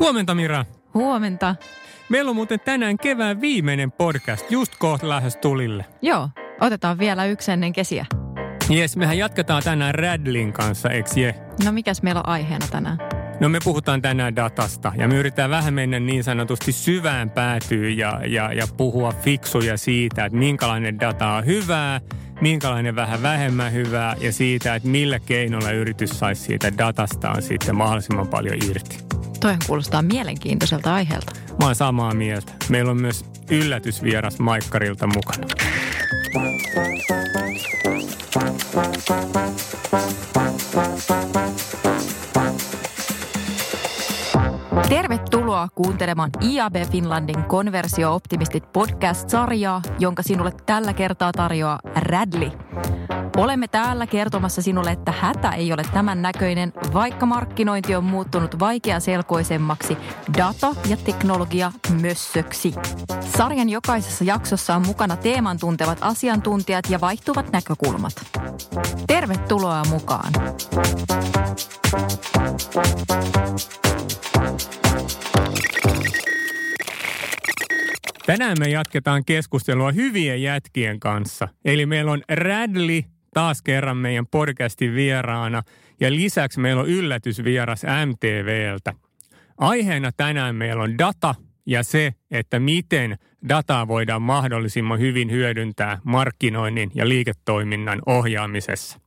Huomenta Mira. Huomenta. Meillä on muuten tänään kevään viimeinen podcast just kohta lähes tulille. Joo, otetaan vielä yksi ennen kesiä. Jes, mehän jatketaan tänään Radlin kanssa, eks je? No mikäs meillä on aiheena tänään? No me puhutaan tänään datasta ja me yritetään vähän mennä niin sanotusti syvään päätyyn ja, ja, ja puhua fiksuja siitä, että minkälainen data on hyvää, minkälainen vähän vähemmän hyvää ja siitä, että millä keinoilla yritys saisi siitä datastaan sitten mahdollisimman paljon irti. Toihan kuulostaa mielenkiintoiselta aiheelta. Mä oon samaa mieltä. Meillä on myös yllätysvieras Maikkarilta mukana. Tervetuloa kuuntelemaan IAB Finlandin Konversio-optimistit podcast-sarjaa, jonka sinulle tällä kertaa tarjoaa Radley. Olemme täällä kertomassa sinulle, että hätä ei ole tämän näköinen, vaikka markkinointi on muuttunut vaikeaselkoisemmaksi data- ja teknologia mössöksi. Sarjan jokaisessa jaksossa on mukana teeman tuntevat asiantuntijat ja vaihtuvat näkökulmat. Tervetuloa mukaan! Tänään me jatketaan keskustelua hyvien jätkien kanssa. Eli meillä on Radley taas kerran meidän podcastin vieraana ja lisäksi meillä on yllätysvieras MTVltä. Aiheena tänään meillä on data ja se, että miten dataa voidaan mahdollisimman hyvin hyödyntää markkinoinnin ja liiketoiminnan ohjaamisessa.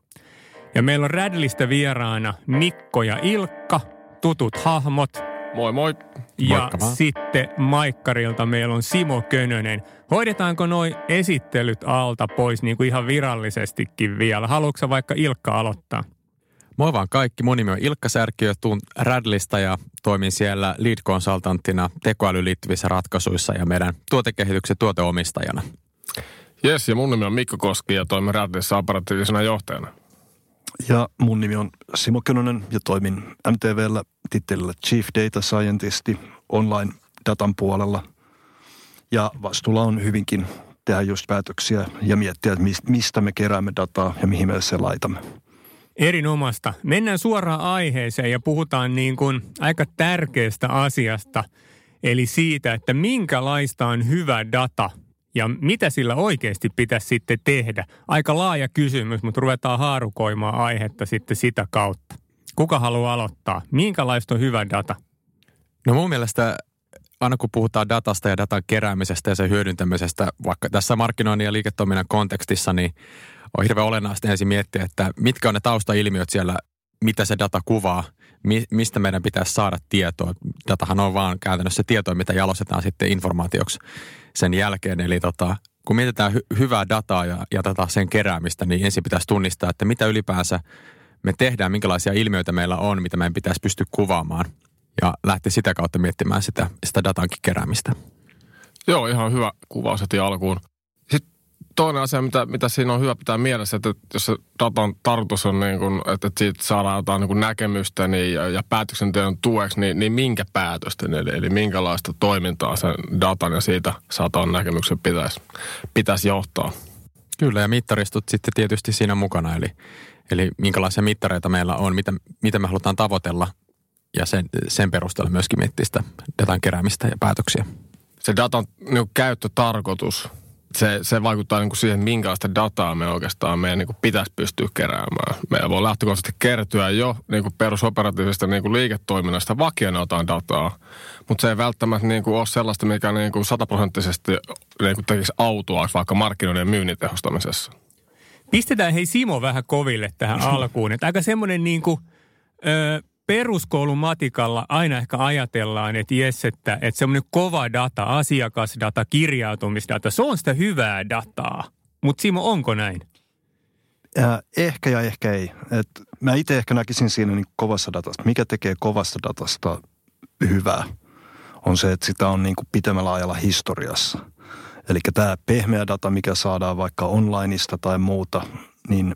Ja meillä on Radlista vieraana Mikko ja Ilkka, tutut hahmot – Moi moi. ja Moikka vaan. sitten Maikkarilta meillä on Simo Könönen. Hoidetaanko noi esittelyt alta pois niin kuin ihan virallisestikin vielä? Haluatko vaikka Ilkka aloittaa? Moi vaan kaikki. Mun nimi on Ilkka Särkiö, tuun Radlista ja toimin siellä lead consultanttina tekoälyyn liittyvissä ratkaisuissa ja meidän tuotekehityksen tuoteomistajana. Jes, ja mun nimi on Mikko Koski ja toimin Radlissa operatiivisena johtajana. Ja mun nimi on Simo Könönen ja toimin MTVllä tittelillä Chief Data Scientisti online datan puolella. Ja vastuulla on hyvinkin tehdä just päätöksiä ja miettiä, että mis- mistä me keräämme dataa ja mihin me se laitamme. Erinomasta. Mennään suoraan aiheeseen ja puhutaan niin kuin aika tärkeästä asiasta. Eli siitä, että minkälaista on hyvä data ja mitä sillä oikeasti pitäisi sitten tehdä. Aika laaja kysymys, mutta ruvetaan haarukoimaan aihetta sitten sitä kautta. Kuka haluaa aloittaa? Minkälaista on hyvä data? No mun mielestä aina kun puhutaan datasta ja datan keräämisestä ja sen hyödyntämisestä, vaikka tässä markkinoinnin ja liiketoiminnan kontekstissa, niin on hirveän olennaista ensin miettiä, että mitkä on ne taustailmiöt siellä, mitä se data kuvaa, mi- mistä meidän pitäisi saada tietoa. Datahan on vaan käytännössä tietoa, mitä jalostetaan sitten informaatioksi sen jälkeen. Eli tota, kun mietitään hy- hyvää dataa ja, ja tota sen keräämistä, niin ensin pitäisi tunnistaa, että mitä ylipäänsä me tehdään, minkälaisia ilmiöitä meillä on, mitä meidän pitäisi pystyä kuvaamaan. Ja lähteä sitä kautta miettimään sitä, sitä datankin keräämistä. Joo, ihan hyvä kuvaus heti alkuun. Sitten toinen asia, mitä, mitä siinä on hyvä pitää mielessä, että jos se datan tarkoitus on, niin kun, että, siitä saadaan jotain niin kun näkemystä niin, ja, ja päätöksenteon tueksi, niin, niin minkä päätösten, eli, eli minkälaista toimintaa sen datan ja siitä saatavan näkemyksen pitäisi, pitäisi johtaa. Kyllä, ja mittaristot sitten tietysti siinä mukana, eli, eli minkälaisia mittareita meillä on, mitä, mitä me halutaan tavoitella, ja sen, sen perusteella myöskin miettiä sitä datan keräämistä ja päätöksiä. Se datan niin käyttötarkoitus, se, se vaikuttaa niin siihen, minkälaista dataa me oikeastaan meidän niin pitäisi pystyä keräämään. Meillä voi lähtökohtaisesti kertyä jo niin perusoperatiivisesta niin liiketoiminnasta vakiona jotain dataa, mutta se ei välttämättä niin ole sellaista, mikä niin sataprosenttisesti niin tekisi autua vaikka markkinoiden myynnin tehostamisessa. Pistetään hei Simo vähän koville tähän alkuun. Että aika semmoinen niin kuin, ö, peruskoulumatikalla aina ehkä ajatellaan, että jes, että, että semmoinen kova data, asiakasdata, kirjautumisdata, se on sitä hyvää dataa. Mutta Simo, onko näin? Äh, ehkä ja ehkä ei. Et mä itse ehkä näkisin siinä niin kovassa datasta. Mikä tekee kovasta datasta hyvää, on se, että sitä on niin kuin pitemmällä ajalla historiassa. Eli tämä pehmeä data, mikä saadaan vaikka onlineista tai muuta, niin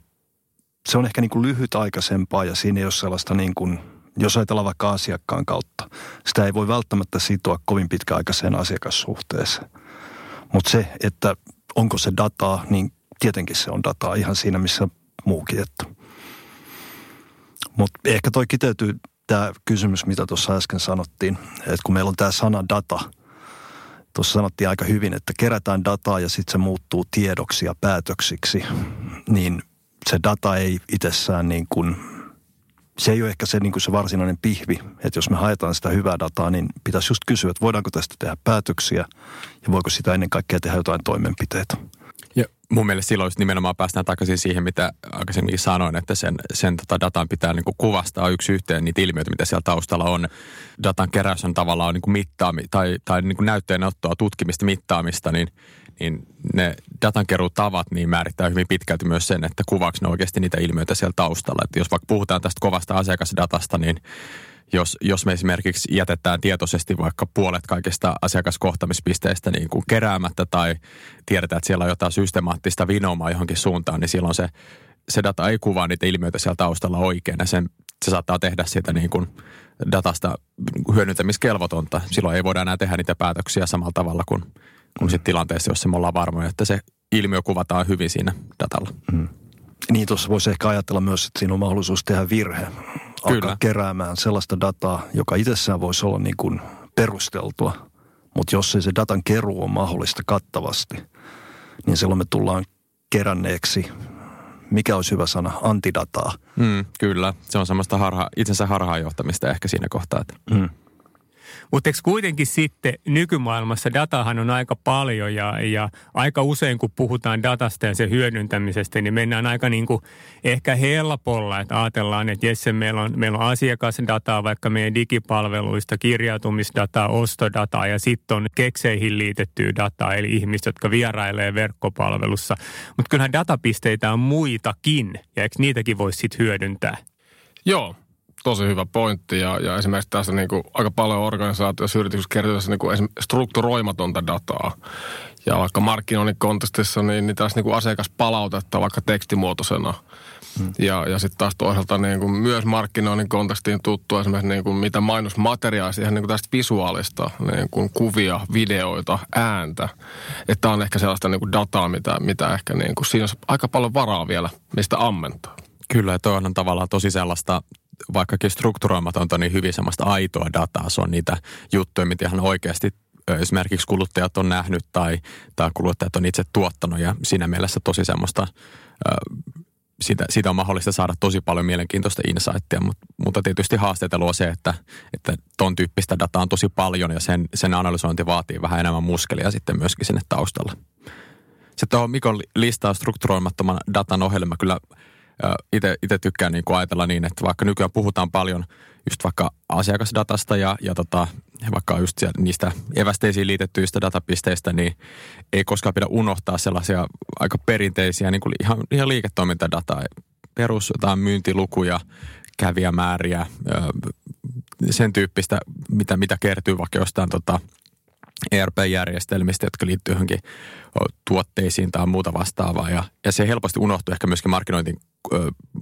se on ehkä niin kuin lyhytaikaisempaa ja siinä ei ole sellaista niin kuin, jos ajatellaan vaikka asiakkaan kautta, sitä ei voi välttämättä sitoa kovin pitkäaikaiseen asiakassuhteeseen. Mutta se, että onko se dataa, niin tietenkin se on dataa ihan siinä, missä muukin. Mutta ehkä toi kiteytyy tämä kysymys, mitä tuossa äsken sanottiin, että kun meillä on tämä sana data, tuossa sanottiin aika hyvin, että kerätään dataa ja sitten se muuttuu tiedoksi ja päätöksiksi, niin se data ei itsessään niin kuin, se ei ole ehkä se, niin kuin se varsinainen pihvi, että jos me haetaan sitä hyvää dataa, niin pitäisi just kysyä, että voidaanko tästä tehdä päätöksiä ja voiko sitä ennen kaikkea tehdä jotain toimenpiteitä. Ja mun mielestä silloin nimenomaan päästään takaisin siihen, mitä aikaisemminkin sanoin, että sen, sen tota datan pitää niin kuin kuvastaa yksi yhteen niitä ilmiöitä, mitä siellä taustalla on. Datan keräys on tavallaan niin kuin mittaami, tai, tai niin kuin näytteenottoa, tutkimista, mittaamista, niin, niin ne datankeruutavat niin määrittää hyvin pitkälti myös sen, että kuvaako ne oikeasti niitä ilmiöitä siellä taustalla. Että jos vaikka puhutaan tästä kovasta asiakasdatasta, niin jos, jos me esimerkiksi jätetään tietoisesti vaikka puolet kaikista asiakaskohtamispisteistä niin kuin keräämättä tai tiedetään, että siellä on jotain systemaattista vinoumaa johonkin suuntaan, niin silloin se, se data ei kuvaa niitä ilmiöitä siellä taustalla oikein ja sen, se saattaa tehdä siitä niin kuin datasta hyödyntämiskelvotonta. Silloin ei voida enää tehdä niitä päätöksiä samalla tavalla kuin, kuin sitten tilanteessa, jossa me ollaan varmoja, että se ilmiö kuvataan hyvin siinä datalla. Mm. Niin, tuossa voisi ehkä ajatella myös, että siinä on mahdollisuus tehdä virhe Kyllä. alkaa keräämään sellaista dataa, joka itsessään voisi olla niin kuin perusteltua. Mutta jos ei se datan keruu on mahdollista kattavasti, niin silloin me tullaan keränneeksi, mikä olisi hyvä sana, antidataa. Mm, kyllä, se on semmoista harha, itsensä harhaanjohtamista ehkä siinä kohtaa. Että. Mm. Mutta eikö kuitenkin sitten nykymaailmassa datahan on aika paljon ja, ja aika usein kun puhutaan datasta ja sen hyödyntämisestä, niin mennään aika niin kuin ehkä helpolla, että ajatellaan, että jes, meillä on, meillä on asiakasdataa vaikka meidän digipalveluista, kirjautumisdataa, ostodataa ja sitten on kekseihin liitettyä dataa, eli ihmiset, jotka vierailee verkkopalvelussa. Mutta kyllähän datapisteitä on muitakin ja eikö niitäkin voisi sitten hyödyntää? Joo, tosi hyvä pointti ja, ja esimerkiksi tässä niin kuin aika paljon organisaatioissa yrityksissä kertyy niin kuin strukturoimatonta dataa. Ja vaikka markkinoinnin kontekstissa, niin, niin tässä niin kuin asiakaspalautetta vaikka tekstimuotoisena. Hmm. Ja, ja sitten taas toisaalta niin kuin myös markkinoinnin kontekstiin tuttu esimerkiksi niin kuin mitä mainosmateriaalia siihen niin kuin tästä visuaalista, niin kuin kuvia, videoita, ääntä. Että on ehkä sellaista niin kuin dataa, mitä, mitä ehkä niin kuin, siinä on aika paljon varaa vielä, mistä ammentaa. Kyllä, ja on tavallaan tosi sellaista vaikkakin strukturoimatonta, niin hyvin semmoista aitoa dataa. Se on niitä juttuja, mitä ihan oikeasti esimerkiksi kuluttajat on nähnyt tai, tai kuluttajat on itse tuottanut ja siinä mielessä tosi semmoista, sitä, siitä on mahdollista saada tosi paljon mielenkiintoista insightia, mutta, mutta tietysti haasteita luo se, että, että ton tyyppistä dataa on tosi paljon ja sen, sen analysointi vaatii vähän enemmän muskelia sitten myöskin sinne taustalla. Sitten tuohon Mikon listaa strukturoimattoman datan ohjelma kyllä – itse tykkään niin kuin ajatella niin, että vaikka nykyään puhutaan paljon just vaikka asiakasdatasta ja, ja tota, vaikka just niistä evästeisiin liitettyistä datapisteistä, niin ei koskaan pidä unohtaa sellaisia aika perinteisiä niin kuin ihan, ihan liiketoimintadataa, perus jotain myyntilukuja, kävijämääriä, sen tyyppistä, mitä, mitä kertyy vaikka jostain tota, ERP-järjestelmistä, jotka liittyy johonkin tuotteisiin tai muuta vastaavaa. Ja, ja se helposti unohtuu ehkä myöskin markkinointin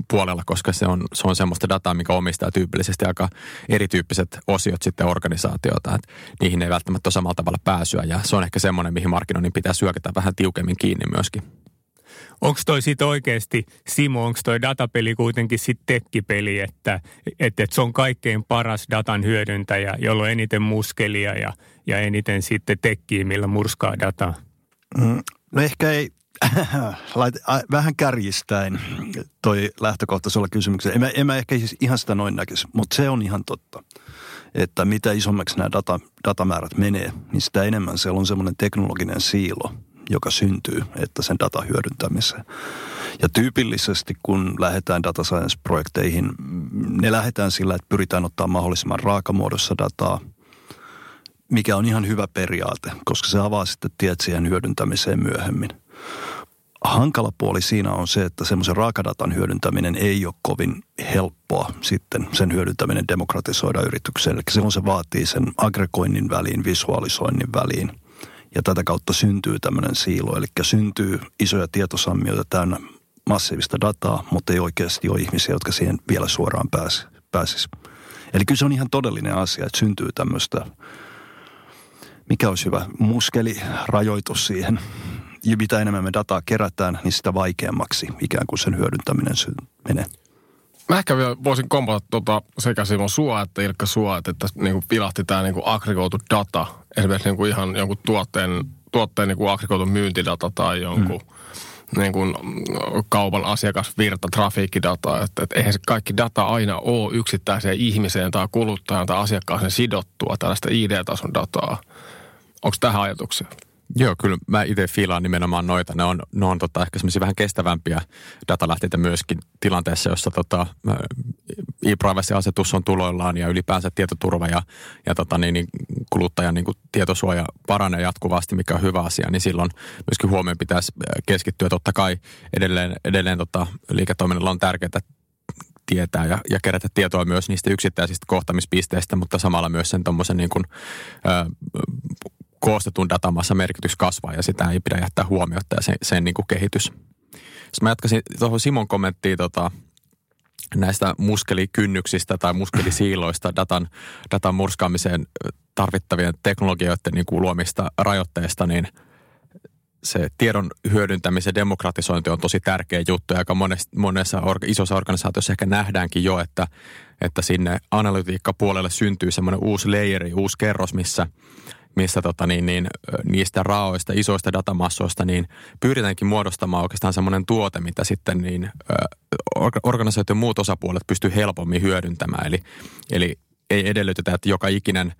puolella, koska se on, se on semmoista dataa, mikä omistaa tyypillisesti aika erityyppiset osiot sitten organisaatiota. Että niihin ei välttämättä ole samalla tavalla pääsyä ja se on ehkä semmoinen, mihin markkinoinnin pitää syökätä vähän tiukemmin kiinni myöskin. Onko toi sitten oikeasti, Simo, onko toi datapeli kuitenkin sitten tekkipeli, että, että, että se on kaikkein paras datan hyödyntäjä, jolla on eniten muskelia ja, ja eniten sitten tekkiä, millä murskaa dataa? Mm, no ehkä ei, vähän kärjistäen toi lähtökohtaisella kysymyksellä. En mä, en mä ehkä siis ihan sitä noin näkisi, mutta se on ihan totta, että mitä isommaksi nämä data, datamäärät menee, niin sitä enemmän siellä on semmoinen teknologinen siilo, joka syntyy, että sen data hyödyntämiseen. Ja tyypillisesti, kun lähdetään data science-projekteihin, ne lähdetään sillä, että pyritään ottaa mahdollisimman raakamuodossa dataa, mikä on ihan hyvä periaate, koska se avaa sitten tiet siihen hyödyntämiseen myöhemmin. Hankala puoli siinä on se, että semmoisen raakadatan hyödyntäminen ei ole kovin helppoa sitten sen hyödyntäminen demokratisoida yritykselle. Eli silloin se vaatii sen aggregoinnin väliin, visualisoinnin väliin – ja tätä kautta syntyy tämmöinen siilo, eli syntyy isoja tietosammioita täynnä massiivista dataa, mutta ei oikeasti ole ihmisiä, jotka siihen vielä suoraan pääs, pääsis. Eli kyllä se on ihan todellinen asia, että syntyy tämmöistä, mikä olisi hyvä, muskeli, rajoitus siihen. Ja mitä enemmän me dataa kerätään, niin sitä vaikeammaksi ikään kuin sen hyödyntäminen menee. Mä ehkä vielä voisin kompata tuota sekä Simo sua että Ilkka sua, että tässä niin kuin pilahti tämä niin kuin aggregoitu data. Esimerkiksi niin kuin ihan jonkun tuotteen, tuotteen niin kuin aggregoitu myyntidata tai jonkun mm. niin kuin kaupan asiakasvirta, trafiikkidata. Että, että eihän se kaikki data aina ole yksittäiseen ihmiseen tai kuluttajan tai asiakkaaseen sidottua tällaista ID-tason dataa. Onko tähän ajatuksia? Joo, kyllä mä itse fiilaan nimenomaan noita. Ne on, ne on tota, ehkä semmoisia vähän kestävämpiä datalähteitä myöskin tilanteessa, jossa tota, e-privacy-asetus on tuloillaan ja ylipäänsä tietoturva ja, ja tota, niin, niin kuluttajan niin kuin tietosuoja paranee jatkuvasti, mikä on hyvä asia, niin silloin myöskin huomioon pitäisi keskittyä. Totta kai edelleen, edelleen tota, liiketoiminnalla on tärkeää tietää ja, ja kerätä tietoa myös niistä yksittäisistä kohtamispisteistä, mutta samalla myös sen tuommoisen niin kuin, ö, koostetun datamassa merkitys kasvaa ja sitä ei pidä jättää huomiota ja sen, sen niin kuin kehitys. Sitten mä jatkaisin tuohon Simon kommenttiin tota, näistä muskelikynnyksistä tai muskelisiiloista datan, datan murskaamiseen tarvittavien teknologioiden niin kuin luomista rajoitteista, niin se tiedon hyödyntämisen demokratisointi on tosi tärkeä juttu ja aika monessa, monessa orga, isossa organisaatiossa ehkä nähdäänkin jo, että, että sinne analytiikkapuolelle syntyy semmoinen uusi layeri, uusi kerros, missä missä tota niin, niin, niistä raoista, isoista datamassoista, niin pyritäänkin muodostamaan oikeastaan semmoinen tuote, mitä sitten niin, organisaation muut osapuolet pystyy helpommin hyödyntämään. Eli, eli ei edellytetä, että joka ikinen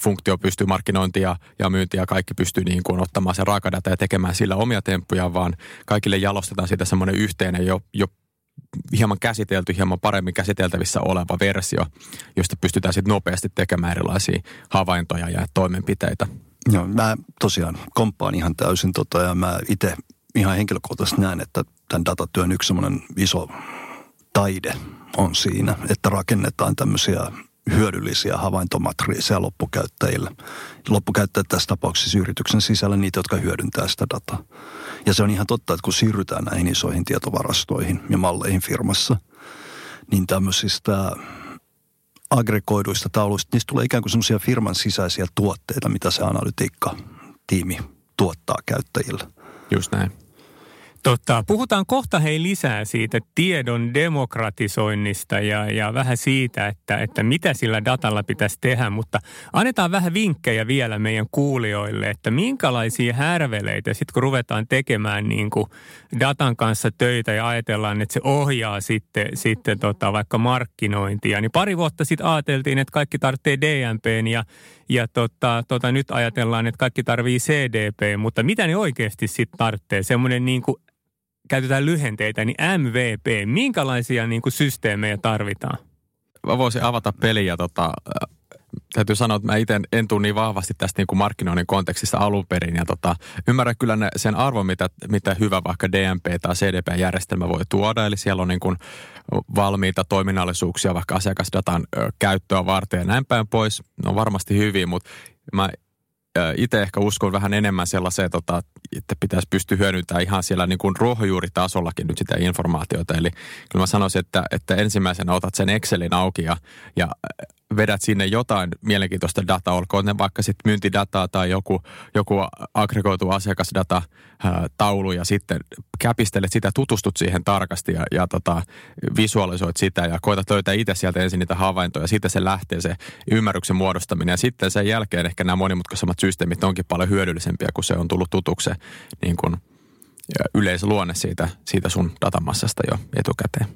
funktio pystyy markkinointia ja myyntiä ja kaikki pystyy niin kuin ottamaan sen raakadata ja tekemään sillä omia temppuja, vaan kaikille jalostetaan siitä semmoinen yhteinen jo, jo hieman käsitelty, hieman paremmin käsiteltävissä oleva versio, josta pystytään sitten nopeasti tekemään erilaisia havaintoja ja toimenpiteitä. Joo, mä tosiaan komppaan ihan täysin tota ja mä itse ihan henkilökohtaisesti näen, että tämän datatyön yksi semmoinen iso taide on siinä, että rakennetaan tämmöisiä hyödyllisiä havaintomatriiseja loppukäyttäjille. Loppukäyttäjät tässä tapauksessa yrityksen sisällä niitä, jotka hyödyntää sitä dataa. Ja se on ihan totta, että kun siirrytään näihin isoihin tietovarastoihin ja malleihin firmassa, niin tämmöisistä aggregoiduista tauluista, niistä tulee ikään kuin semmoisia firman sisäisiä tuotteita, mitä se analytiikka-tiimi tuottaa käyttäjille. Just näin. Totta, puhutaan kohta hei lisää siitä tiedon demokratisoinnista ja, ja vähän siitä, että, että mitä sillä datalla pitäisi tehdä, mutta annetaan vähän vinkkejä vielä meidän kuulijoille, että minkälaisia härveleitä sitten kun ruvetaan tekemään niin kuin datan kanssa töitä ja ajatellaan, että se ohjaa sitten, sitten tota vaikka markkinointia, niin pari vuotta sitten ajateltiin, että kaikki tarvitsee DMPn ja, ja tota, tota, nyt ajatellaan, että kaikki tarvii CDP, mutta mitä ne oikeasti sitten tarvitsee? Semmoinen niin kuin käytetään lyhenteitä, niin MVP, minkälaisia niin kuin systeemejä tarvitaan? Mä voisin avata peliä. Tota, täytyy sanoa, että mä itse en tule niin vahvasti tästä niin kuin markkinoinnin kontekstista alun perin. Ja tota, ymmärrän kyllä ne, sen arvon, mitä, mitä hyvä vaikka DMP tai CDP-järjestelmä voi tuoda. Eli siellä on niin kuin valmiita toiminnallisuuksia vaikka asiakasdatan käyttöä varten ja näin päin pois. Ne on varmasti hyviä, mutta mä itse ehkä uskon vähän enemmän sellaiseen, tota, että pitäisi pystyä hyödyntämään ihan siellä niin kuin ruohonjuuritasollakin nyt sitä informaatiota. Eli kyllä mä sanoisin, että, että ensimmäisenä otat sen Excelin auki ja, ja vedät sinne jotain mielenkiintoista dataa, olkoon ne vaikka sitten myyntidataa tai joku, joku aggregoitu asiakasdata taulu ja sitten käpistelet sitä, tutustut siihen tarkasti ja, ja tota, visualisoit sitä ja koetat löytää itse sieltä ensin niitä havaintoja. Sitten se lähtee se ymmärryksen muodostaminen ja sitten sen jälkeen ehkä nämä monimutkaisemmat systeemit onkin paljon hyödyllisempiä, kun se on tullut tutuksi niin kuin yleisluonne siitä, siitä sun datamassasta jo etukäteen.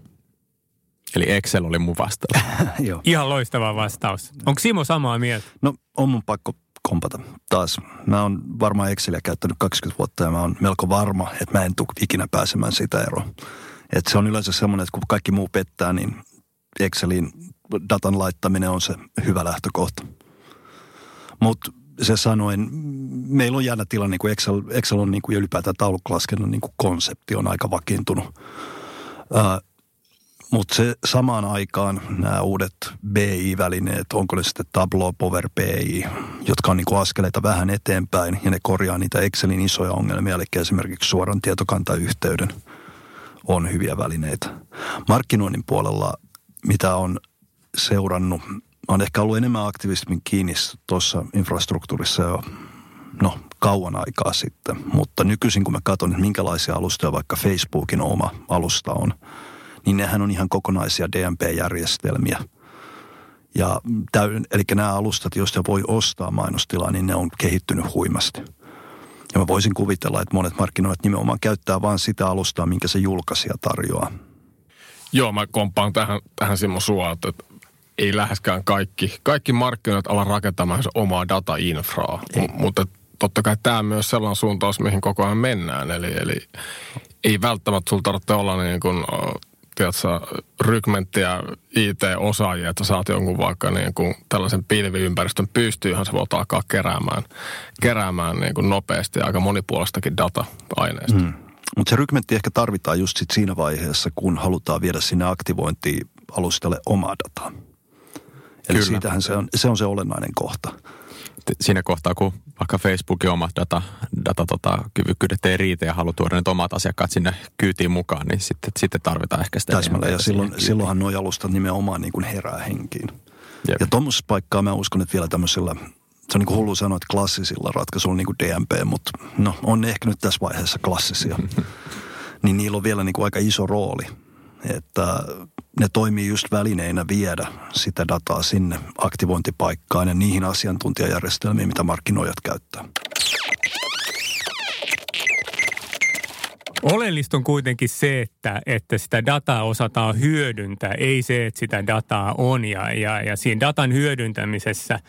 Eli Excel oli mun vastaus. Joo. Ihan loistava vastaus. Onko Simo samaa mieltä? No on mun pakko kompata taas. Mä oon varmaan Exceliä käyttänyt 20 vuotta ja mä oon melko varma, että mä en tule ikinä pääsemään sitä eroon. Et se on yleensä semmoinen, että kun kaikki muu pettää, niin Excelin datan laittaminen on se hyvä lähtökohta. Mutta se sanoen, meillä on jännä tilanne, niin kuin Excel, Excel on niin kuin ylipäätään tauluklaskennan niin kuin konsepti on aika vakiintunut. Mutta se samaan aikaan nämä uudet BI-välineet, onko ne sitten Tableau, Power BI, jotka on niin kuin askeleita vähän eteenpäin ja ne korjaa niitä Excelin isoja ongelmia, eli esimerkiksi suoran tietokantayhteyden on hyviä välineitä. Markkinoinnin puolella, mitä on seurannut, on ehkä ollut enemmän aktivismin kiinni tuossa infrastruktuurissa jo no, kauan aikaa sitten. Mutta nykyisin kun mä katson, että minkälaisia alustoja vaikka Facebookin oma alusta on – niin nehän on ihan kokonaisia DMP-järjestelmiä. Ja täy, eli nämä alustat, joista voi ostaa mainostilaa, niin ne on kehittynyt huimasti. Ja mä voisin kuvitella, että monet markkinoijat nimenomaan käyttää vain sitä alustaa, minkä se julkaisija tarjoaa. Joo, mä kompaan tähän, tähän Simo sua, että ei läheskään kaikki, kaikki markkinoit ala rakentamaan se omaa data-infraa. M- mutta totta kai tämä on myös sellainen suuntaus, mihin koko ajan mennään. Eli, eli ei välttämättä sulla tarvitse olla niin kuin, tiedätkö, rykmenttiä IT-osaajia, että saat jonkun vaikka niin kuin tällaisen pilviympäristön pystyyhän se voit alkaa keräämään, keräämään niin kuin nopeasti aika monipuolistakin data-aineista. Mm. Mutta se rykmentti ehkä tarvitaan just sit siinä vaiheessa, kun halutaan viedä sinne aktivointialustalle omaa dataa. Eli Kyllä. siitähän se on, se on se olennainen kohta. Siinä kohtaa, kun vaikka Facebookin omat data, data tota, kyvykkyydet ei riitä ja haluaa tuoda nyt omat asiakkaat sinne kyytiin mukaan, niin sitten, sitten tarvitaan ehkä sitä. Täsmälleen, ja silloin, silloinhan nuo alustat nimenomaan niin kuin herää henkiin. Jep. Ja tuommoisessa paikkaa mä uskon, että vielä tämmöisellä, se on niin kuin hullu sanoa, että klassisilla ratkaisuilla niin kuin DMP, mutta no on ehkä nyt tässä vaiheessa klassisia. niin niillä on vielä niin kuin aika iso rooli. Että ne toimii just välineinä viedä sitä dataa sinne aktivointipaikkaan ja niihin asiantuntijajärjestelmiin, mitä markkinoijat käyttää. Oleellista on kuitenkin se, että, että sitä dataa osataan hyödyntää, ei se, että sitä dataa on. Ja, ja, ja siinä datan hyödyntämisessä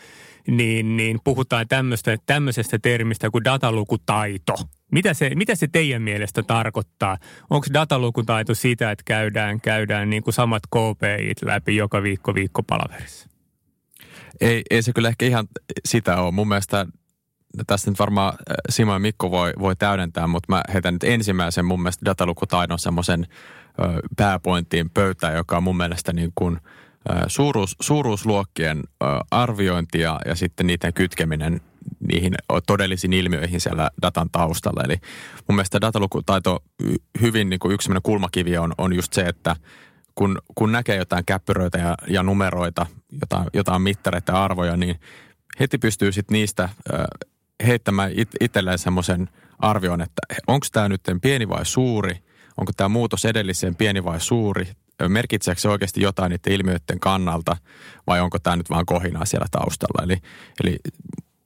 niin, niin puhutaan tämmöistä, tämmöisestä termistä kuin datalukutaito. Mitä se, mitä se teidän mielestä tarkoittaa? Onko datalukutaito sitä, että käydään, käydään niin kuin samat KPIt läpi joka viikko viikkopalaverissa? Ei, ei se kyllä ehkä ihan sitä ole. Mun mielestä tässä nyt varmaan äh, Simo ja Mikko voi, voi täydentää, mutta mä heitän nyt ensimmäisen mun mielestä datalukutaidon semmoisen pääpointtiin pöytään, joka on mun mielestä niin kuin suuruus, suuruusluokkien arviointia ja sitten niiden kytkeminen niihin todellisiin ilmiöihin siellä datan taustalla. Eli mun mielestä datalukutaito hyvin niin kuin yksi kulmakivi on, on just se, että kun, kun näkee jotain käppyröitä ja, ja numeroita, jotain, jotain mittareita ja arvoja, niin heti pystyy sitten niistä heittämään it, itselleen semmoisen arvion, että onko tämä nyt pieni vai suuri, onko tämä muutos edelliseen pieni vai suuri, merkitseekö se oikeasti jotain niiden ilmiöiden kannalta vai onko tämä nyt vaan kohinaa siellä taustalla. Eli, eli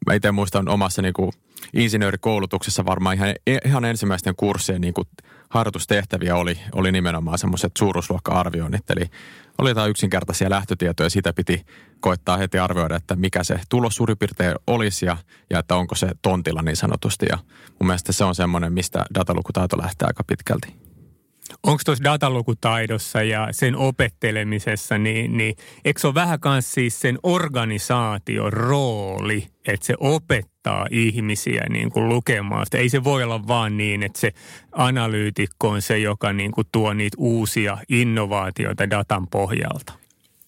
mä itse muistan omassa niin kuin insinöörikoulutuksessa varmaan ihan, ihan ensimmäisten kurssien niin kuin harjoitustehtäviä oli, oli nimenomaan semmoiset suuruusluokka-arvioinnit. Eli oli jotain yksinkertaisia lähtötietoja, sitä piti koittaa heti arvioida, että mikä se tulos suurin piirtein olisi ja, ja että onko se tontilla niin sanotusti. Ja mun mielestä se on semmoinen, mistä datalukutaito lähtee aika pitkälti. Onko tuossa datalukutaidossa ja sen opettelemisessa, niin, niin eikö se ole vähän myös siis sen organisaation rooli, että se opettaa ihmisiä niin kuin lukemaan sitä. Ei se voi olla vaan niin, että se analyytikko on se, joka niin kuin tuo niitä uusia innovaatioita datan pohjalta.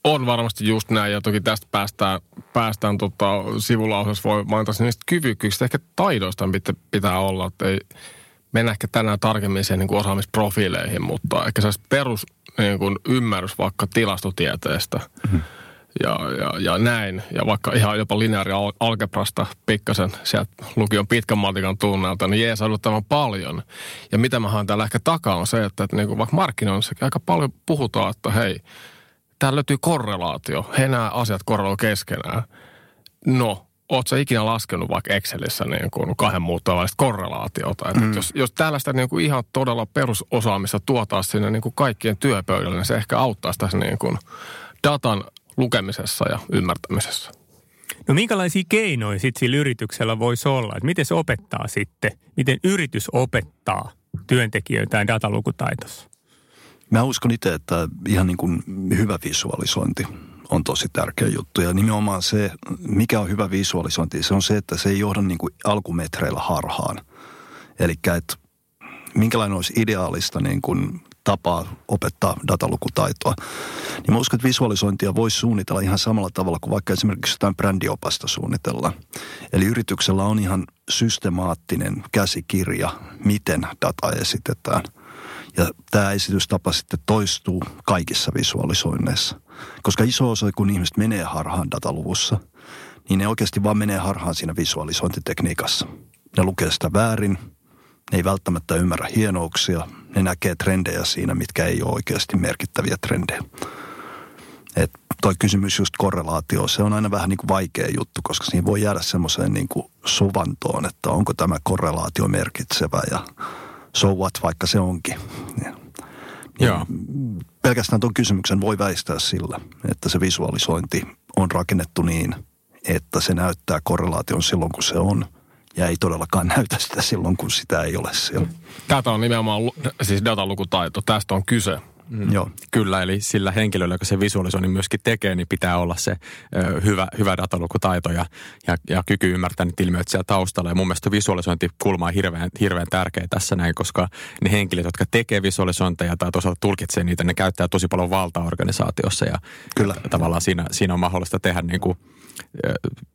On varmasti just näin ja toki tästä päästään, päästään tota, sivulauseessa voi mainita niistä kyvykkyyksistä, ehkä taidoista pitää, pitää olla, että ei, mennä ehkä tänään tarkemmin siihen niin kuin osaamisprofiileihin, mutta ehkä se perus niin kuin ymmärrys vaikka tilastotieteestä mm-hmm. ja, ja, ja, näin. Ja vaikka ihan jopa lineaari algebrasta pikkasen sieltä lukion pitkän matikan tunnelta, niin jees tämän paljon. Ja mitä mä haen täällä ehkä takaa on se, että, että niin kuin vaikka markkinoinnissa aika paljon puhutaan, että hei, täällä löytyy korrelaatio. He nämä asiat korreloivat keskenään. No, Oletko ikinä laskenut vaikka Excelissä niin kuin kahden muuttuvan välistä korrelaatiota? Mm. jos, jos tällaista niin kuin ihan todella perusosaamista tuotaan sinne niin kuin kaikkien työpöydälle, niin se ehkä auttaisi tässä niin kuin datan lukemisessa ja ymmärtämisessä. No minkälaisia keinoja sitten sillä yrityksellä voisi olla? Että miten se opettaa sitten? Miten yritys opettaa työntekijöitä datalukutaitossa? Mä uskon itse, että ihan niin kuin hyvä visualisointi on tosi tärkeä juttu. Ja nimenomaan se, mikä on hyvä visualisointi, se on se, että se ei johda niin kuin alkumetreillä harhaan. Eli että minkälainen olisi ideaalista niin kuin tapaa opettaa datalukutaitoa. Niin mä uskon, että visualisointia voisi suunnitella ihan samalla tavalla kuin vaikka esimerkiksi jotain brändiopasta suunnitella. Eli yrityksellä on ihan systemaattinen käsikirja, miten data esitetään. Ja tämä esitystapa sitten toistuu kaikissa visualisoinneissa. Koska iso osa, kun ihmiset menee harhaan dataluvussa, niin ne oikeasti vaan menee harhaan siinä visualisointitekniikassa. Ne lukee sitä väärin Ne ei välttämättä ymmärrä hienouksia. Ne näkee trendejä siinä, mitkä ei ole oikeasti merkittäviä trendejä. Et toi kysymys just korrelaatio, se on aina vähän niin kuin vaikea juttu, koska siinä voi jäädä semmoiseen niin kuin suvantoon, että onko tämä korrelaatio merkitsevä ja so what, vaikka se onkin. Ja, Joo. pelkästään tuon kysymyksen voi väistää sillä, että se visualisointi on rakennettu niin, että se näyttää korrelaation silloin, kun se on, ja ei todellakaan näytä sitä silloin, kun sitä ei ole siellä. Tätä on nimenomaan siis datalukutaito. Tästä on kyse. Mm. Joo. Kyllä, eli sillä henkilöllä, joka se visualisoinnin myöskin tekee, niin pitää olla se ö, hyvä, hyvä datalukutaito ja, ja, ja kyky ymmärtää niitä ilmiöitä siellä taustalla. Ja mun mielestä visualisointikulma on hirveän, hirveän tärkeä tässä näin, koska ne henkilöt, jotka tekee visualisointeja tai toisaalta tulkitsee niitä, ne käyttää tosi paljon valtaa organisaatiossa ja Kyllä. tavallaan siinä, siinä on mahdollista tehdä niin kuin,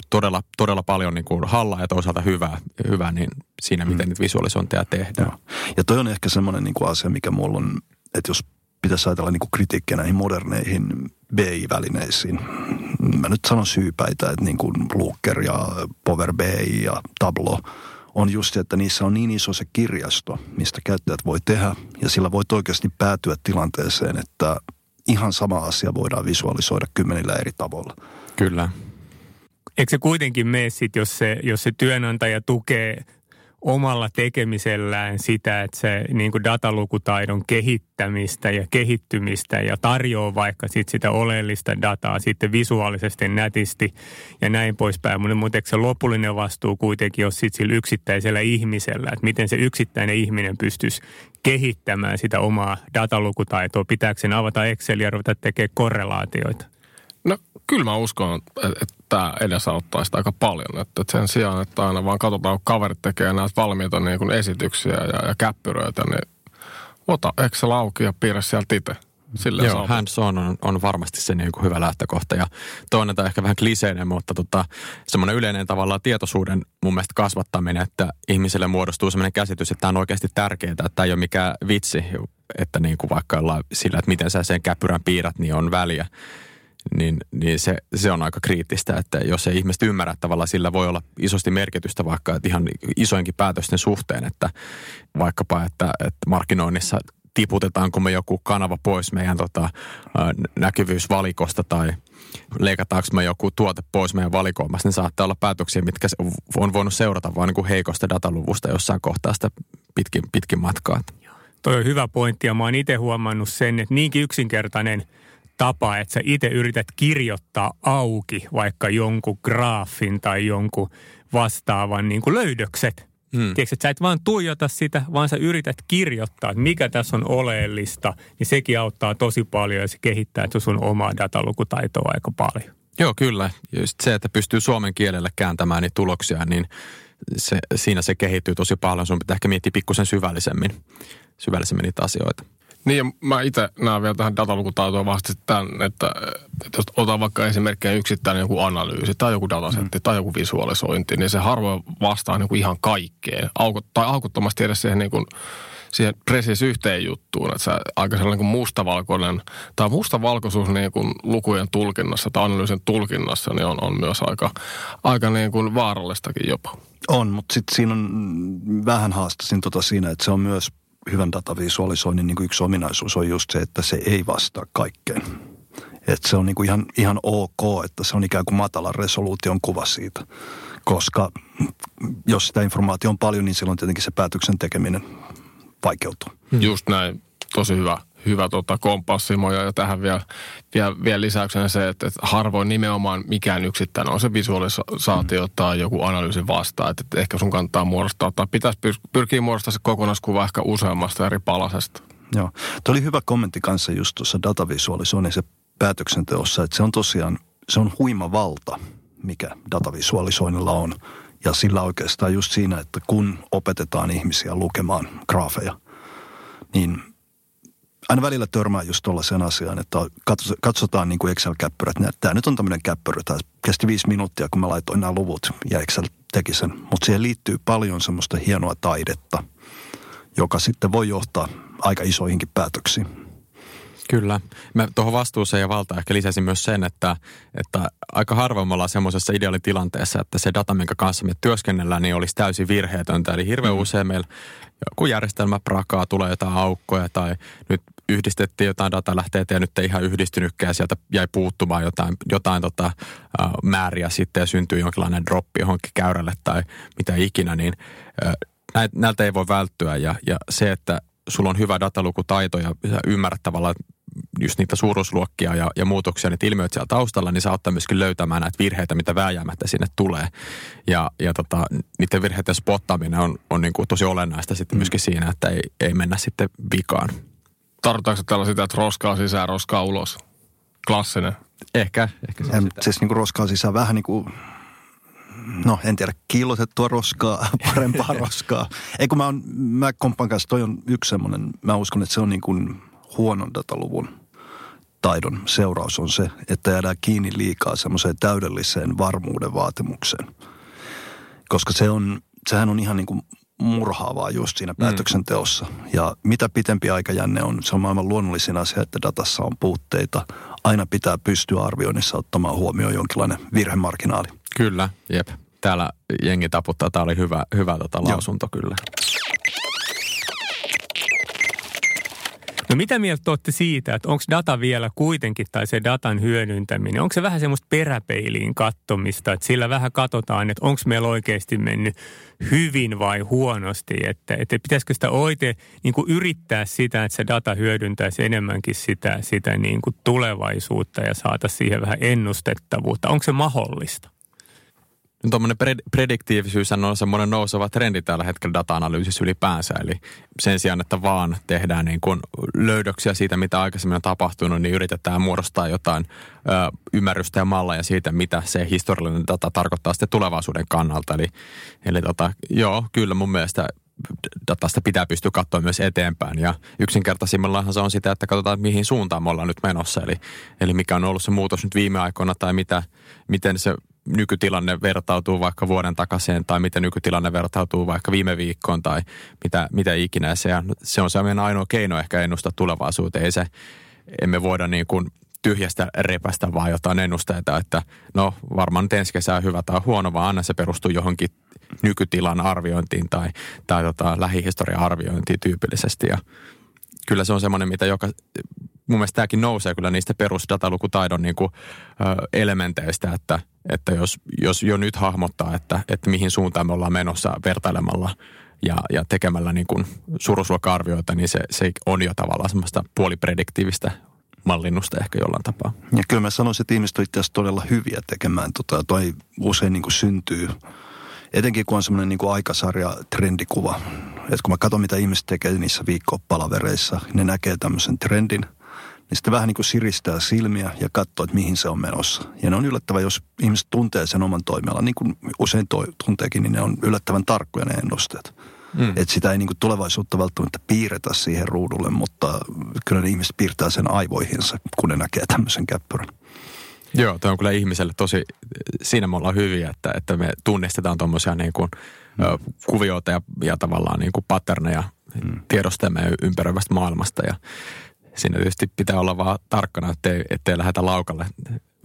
todella, todella paljon niin kuin hallaa ja toisaalta hyvää, hyvää niin siinä, miten niitä visualisointeja tehdään. Joo. Ja toi on ehkä semmoinen niin kuin asia, mikä mulla on, että jos pitäisi ajatella niin kuin kritiikkiä näihin moderneihin BI-välineisiin. Mä nyt sanon syypäitä, että niin kuin Looker ja Power BI ja Tableau on just se, että niissä on niin iso se kirjasto, mistä käyttäjät voi tehdä. Ja sillä voit oikeasti päätyä tilanteeseen, että ihan sama asia voidaan visualisoida kymmenillä eri tavoilla. Kyllä. Eikö se kuitenkin mene sit, jos se, jos se työnantaja tukee omalla tekemisellään sitä, että se niin kuin datalukutaidon kehittämistä ja kehittymistä ja tarjoaa vaikka sit sitä oleellista dataa sitten visuaalisesti nätisti ja näin poispäin. Mutta eikö se lopullinen vastuu kuitenkin ole sit sillä yksittäisellä ihmisellä, että miten se yksittäinen ihminen pystyisi kehittämään sitä omaa datalukutaitoa. Pitääkö sen avata Excel ja ruveta tekemään korrelaatioita? No kyllä mä uskon, että tämä edesauttaa sitä aika paljon. Että, sen sijaan, että aina vaan katsotaan, kun kaverit tekee näitä valmiita niin kuin esityksiä ja, ja käppyröitä, niin ota Excel auki ja piirrä sieltä itse. Sillä Joo, hands on, on, on varmasti se niin kuin hyvä lähtökohta. Ja toinen tai ehkä vähän kliseinen, mutta tota, semmoinen yleinen tavallaan tietoisuuden mun mielestä kasvattaminen, että ihmiselle muodostuu semmoinen käsitys, että tämä on oikeasti tärkeää, että tämä ei ole mikään vitsi, että niin kuin vaikka sillä, että miten sä sen käppyrän piirrät, niin on väliä. Niin, niin se, se on aika kriittistä, että jos ei ihmiset ymmärrä, että tavallaan sillä voi olla isosti merkitystä vaikka että ihan isoinkin päätösten suhteen, että vaikkapa, että, että markkinoinnissa tiputetaanko me joku kanava pois meidän tota, näkyvyysvalikosta tai leikataanko me joku tuote pois meidän valikoimasta, niin saattaa olla päätöksiä, mitkä on voinut seurata vain niin heikosta dataluvusta jossain kohtaa sitä pitkin, pitkin matkaa. Toi on hyvä pointti ja mä oon itse huomannut sen, että niinkin yksinkertainen tapa, että sä itse yrität kirjoittaa auki vaikka jonkun graafin tai jonkun vastaavan niin kuin löydökset – Hmm. Tiedätkö, että sä et vaan tuijota sitä, vaan sä yrität kirjoittaa, että mikä tässä on oleellista, niin sekin auttaa tosi paljon ja se kehittää sun omaa datalukutaitoa aika paljon. Joo, kyllä. Just se, että pystyy suomen kielellä kääntämään niitä tuloksia, niin se, siinä se kehittyy tosi paljon. Sun pitää ehkä miettiä pikkusen syvällisemmin, syvällisemmin niitä asioita. Niin ja mä itse näen vielä tähän datalukutaitoon vasta tämän, että, että jos otan vaikka esimerkkejä yksittäinen joku analyysi tai joku datasetti mm. tai joku visualisointi, niin se harvoin vastaa niin kuin ihan kaikkeen. Aukot, tai aukottomasti edes siihen niin kuin, siihen presis yhteen juttuun, että se aika sellainen kuin mustavalkoinen, tai mustavalkoisuus niin kuin lukujen tulkinnassa tai analyysin tulkinnassa, niin on, on myös aika, aika niin kuin vaarallistakin jopa. On, mutta sitten siinä on vähän haastasin tota siinä, että se on myös hyvän datavisualisoinnin niin kuin yksi ominaisuus on just se, että se ei vastaa kaikkeen. Että se on niin kuin ihan, ihan ok, että se on ikään kuin matalan resoluution kuva siitä. Koska jos sitä informaatiota on paljon, niin silloin tietenkin se päätöksen tekeminen vaikeutuu. Just näin. Tosi hyvä hyvä tota, kompassimoja ja tähän vielä, vielä, vielä lisäyksenä se, että, että harvoin nimenomaan mikään yksittäinen on se visualisaatio mm. tai joku analyysi vastaa, että, että ehkä sun kannattaa muodostaa tai pitäisi pyrkiä muodostamaan se kokonaiskuva ehkä useammasta eri palasesta. Joo, tuo oli hyvä kommentti kanssa just tuossa datavisualisoinnissa päätöksenteossa, että se on tosiaan, se on huima valta, mikä datavisualisoinnilla on. Ja sillä oikeastaan just siinä, että kun opetetaan ihmisiä lukemaan graafeja, niin aina välillä törmää just tuollaiseen asiaan, että katsotaan niin kuin Excel-käppyrät. Tämä nyt on tämmöinen käppyrä. Tämä kesti viisi minuuttia, kun mä laitoin nämä luvut ja Excel teki sen. Mutta siihen liittyy paljon semmoista hienoa taidetta, joka sitten voi johtaa aika isoihinkin päätöksiin. Kyllä. Mä tuohon vastuuseen ja valtaan ehkä lisäsin myös sen, että, että aika harvoin me ollaan semmoisessa ideaalitilanteessa, että se data, minkä kanssa me työskennellään, niin olisi täysin virheetöntä. Eli hirveän mm. usein meillä joku järjestelmä prakaa, tulee jotain aukkoja tai nyt yhdistettiin jotain data lähtee ja nyt ei ihan yhdistynytkään ja sieltä jäi puuttumaan jotain, jotain tota, äh, määriä sitten ja syntyy jonkinlainen droppi johonkin käyrälle tai mitä ikinä, niin äh, näiltä ei voi välttyä ja, ja se, että sulla on hyvä datalukutaito ja ymmärrät tavallaan just niitä suuruusluokkia ja, ja muutoksia, niitä ilmiöitä siellä taustalla, niin se auttaa myöskin löytämään näitä virheitä, mitä vääjäämättä sinne tulee. Ja, ja tota, niiden virheiden spottaaminen on, on niin kuin tosi olennaista sitten mm. myöskin siinä, että ei, ei mennä sitten vikaan. Tarkoittaako tällä sitä, että roskaa sisään, roskaa ulos? Klassinen. Ehkä. ehkä se siis niin kuin roskaa sisään vähän niin kuin no en tiedä, kiillotettua roskaa, parempaa roskaa. Ei kun mä, on, mä kompan kanssa, toi on yksi semmoinen, mä uskon, että se on niin kuin huonon dataluvun taidon seuraus on se, että jäädään kiinni liikaa semmoiseen täydelliseen varmuuden vaatimukseen. Koska se on, sehän on ihan niin kuin murhaavaa just siinä mm. päätöksenteossa. Mm. Ja mitä pitempi aikajänne on, se on maailman luonnollisin asia, että datassa on puutteita. Aina pitää pystyä arvioinnissa ottamaan huomioon jonkinlainen virhemarginaali. Kyllä, jep. Täällä jengi taputtaa. Tämä oli hyvä, hyvä tota lausunto Joo. kyllä. No mitä mieltä olette siitä, että onko data vielä kuitenkin tai se datan hyödyntäminen, onko se vähän semmoista peräpeiliin kattomista, että sillä vähän katsotaan, että onko meillä oikeasti mennyt hyvin vai huonosti, että, että pitäisikö sitä oikein niin kuin yrittää sitä, että se data hyödyntäisi enemmänkin sitä, sitä niin kuin tulevaisuutta ja saata siihen vähän ennustettavuutta. Onko se mahdollista? Tuommoinen pred- prediktiivisyys on semmoinen nouseva trendi tällä hetkellä data-analyysissä ylipäänsä. Eli sen sijaan, että vaan tehdään niin kuin löydöksiä siitä, mitä aikaisemmin on tapahtunut, niin yritetään muodostaa jotain ö, ymmärrystä ja malleja siitä, mitä se historiallinen data tarkoittaa sitten tulevaisuuden kannalta. Eli, eli tota, joo, kyllä mun mielestä datasta pitää pystyä katsoa myös eteenpäin. Ja yksinkertaisimmillaanhan se on sitä, että katsotaan, mihin suuntaan me ollaan nyt menossa. Eli, eli mikä on ollut se muutos nyt viime aikoina tai mitä, miten se nykytilanne vertautuu vaikka vuoden takaisin tai miten nykytilanne vertautuu vaikka viime viikkoon tai mitä, mitä ikinä. Se, se on se meidän ainoa keino ehkä ennustaa tulevaisuuteen. Ei se, emme voida niin kuin tyhjästä repästä vaan jotain ennusteita, että no varmaan nyt ensi kesä on hyvä tai huono, vaan aina se perustuu johonkin nykytilan arviointiin tai, tai tota, lähihistorian arviointiin tyypillisesti. Ja kyllä se on semmoinen, mitä joka, mun mielestä tämäkin nousee kyllä niistä perusdatalukutaidon niin kuin, ö, elementeistä, että, että jos, jos jo nyt hahmottaa, että, että mihin suuntaan me ollaan menossa vertailemalla ja, ja tekemällä niin kuin suuruusluokka-arvioita, niin se, se on jo tavallaan semmoista puoliprediktiivistä mallinnusta ehkä jollain tapaa. Ja kyllä mä sanoisin, että ihmiset on itse asiassa todella hyviä tekemään tota, toi usein niin kuin syntyy etenkin kun on semmoinen niin aikasarja trendikuva. Että kun mä katson, mitä ihmiset tekee niissä viikkopalavereissa, ne näkee tämmöisen trendin – niin sitten vähän niin kuin siristää silmiä ja katsoo, että mihin se on menossa. Ja ne on yllättävä, jos ihmiset tuntee sen oman toimialan, niin kuin usein toi, tunteekin, niin ne on yllättävän tarkkoja ne ennusteet. Mm. Että sitä ei niin kuin tulevaisuutta välttämättä piirretä siihen ruudulle, mutta kyllä ne ihmiset piirtää sen aivoihinsa, kun ne näkee tämmöisen käppyrän. Joo, tämä on kyllä ihmiselle tosi, siinä me ollaan hyviä, että, että me tunnistetaan tuommoisia niin kuin, mm. kuvioita ja, ja tavallaan niin kuin patterneja mm. tiedostamme ympäröivästä maailmasta. Ja siinä tietysti pitää olla vaan tarkkana, ettei, ettei lähdetä laukalle,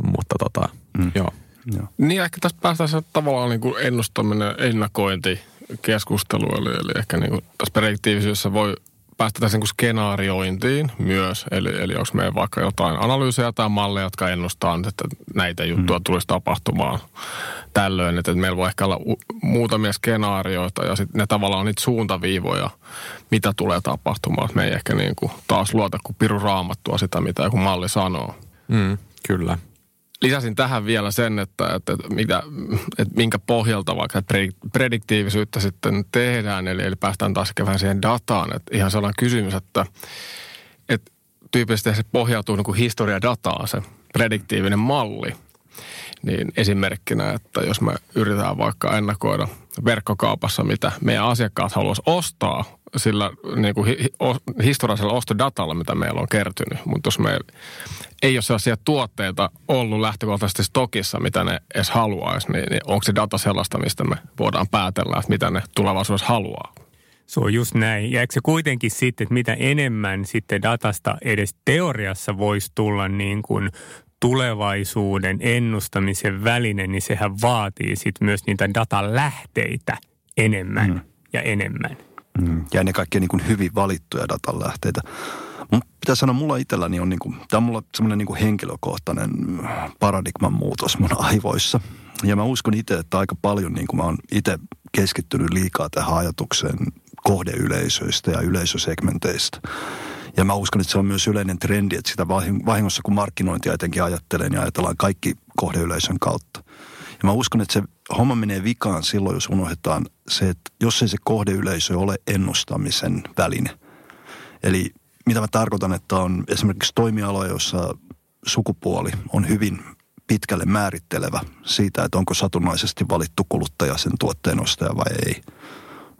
mutta tota, mm. joo. joo. Niin ehkä tässä päästään se tavallaan niin kuin ennustaminen, ennakointi keskustelu, eli, eli ehkä niin kuin tässä prediktiivisyydessä voi päästä tässä niin skenaariointiin myös. Eli, eli onko meillä vaikka jotain analyysejä tai malleja, jotka ennustaa, että näitä juttuja mm. tulisi tapahtumaan tällöin. Että meillä voi ehkä olla muutamia skenaarioita ja sitten ne tavallaan on niitä suuntaviivoja, mitä tulee tapahtumaan. me ei ehkä niin kuin taas luota kuin piru raamattua sitä, mitä joku malli sanoo. Mm, kyllä lisäsin tähän vielä sen, että, että, mitä, että minkä pohjalta vaikka prediktiivisyyttä sitten tehdään, eli, eli päästään taas vähän siihen dataan. Että ihan sellainen kysymys, että, että tyypillisesti se pohjautuu niin historiadataan, se prediktiivinen malli. Niin esimerkkinä, että jos me yritetään vaikka ennakoida verkkokaupassa, mitä meidän asiakkaat haluaisi ostaa sillä niin kuin hi, o, historiallisella ostodatalla, mitä meillä on kertynyt. Mutta jos meillä ei ole sellaisia tuotteita ollut lähtökohtaisesti stokissa, mitä ne edes haluaisi, niin, niin onko se data sellaista, mistä me voidaan päätellä, että mitä ne tulevaisuudessa haluaa? Se on just näin. Ja eikö se kuitenkin sitten, että mitä enemmän sitten datasta edes teoriassa voisi tulla niin kuin tulevaisuuden ennustamisen väline, niin sehän vaatii sitten myös niitä datalähteitä enemmän mm. ja enemmän. Mm. Ja ennen kaikkea niin kuin hyvin valittuja datalähteitä. Mun pitää sanoa, mulla itselläni on, niin kuin, tämä on mulla semmoinen niin henkilökohtainen paradigman muutos mun aivoissa. Ja mä uskon itse, että aika paljon niin kuin mä oon itse keskittynyt liikaa tähän ajatukseen kohdeyleisöistä ja yleisösegmenteistä. Ja mä uskon, että se on myös yleinen trendi, että sitä vahingossa kun markkinointia etenkin ajattelee, niin ajatellaan kaikki kohdeyleisön kautta. Ja mä uskon, että se homma menee vikaan silloin, jos unohdetaan se, että jos ei se kohdeyleisö ole ennustamisen väline. Eli mitä mä tarkoitan, että on esimerkiksi toimialoja, joissa sukupuoli on hyvin pitkälle määrittelevä siitä, että onko satunnaisesti valittu kuluttaja sen tuotteen ostaja vai ei.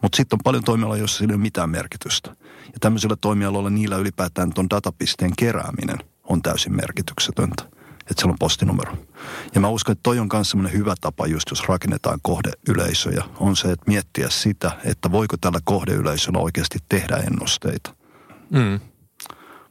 Mutta sitten on paljon toimialoja, joissa sillä ei ole mitään merkitystä. Ja tämmöisillä toimialoilla niillä ylipäätään tuon datapisteen kerääminen on täysin merkityksetöntä. Että siellä on postinumero. Ja mä uskon, että toi on myös semmoinen hyvä tapa, just jos rakennetaan kohdeyleisöjä, on se, että miettiä sitä, että voiko tällä kohdeyleisöllä oikeasti tehdä ennusteita. Mm.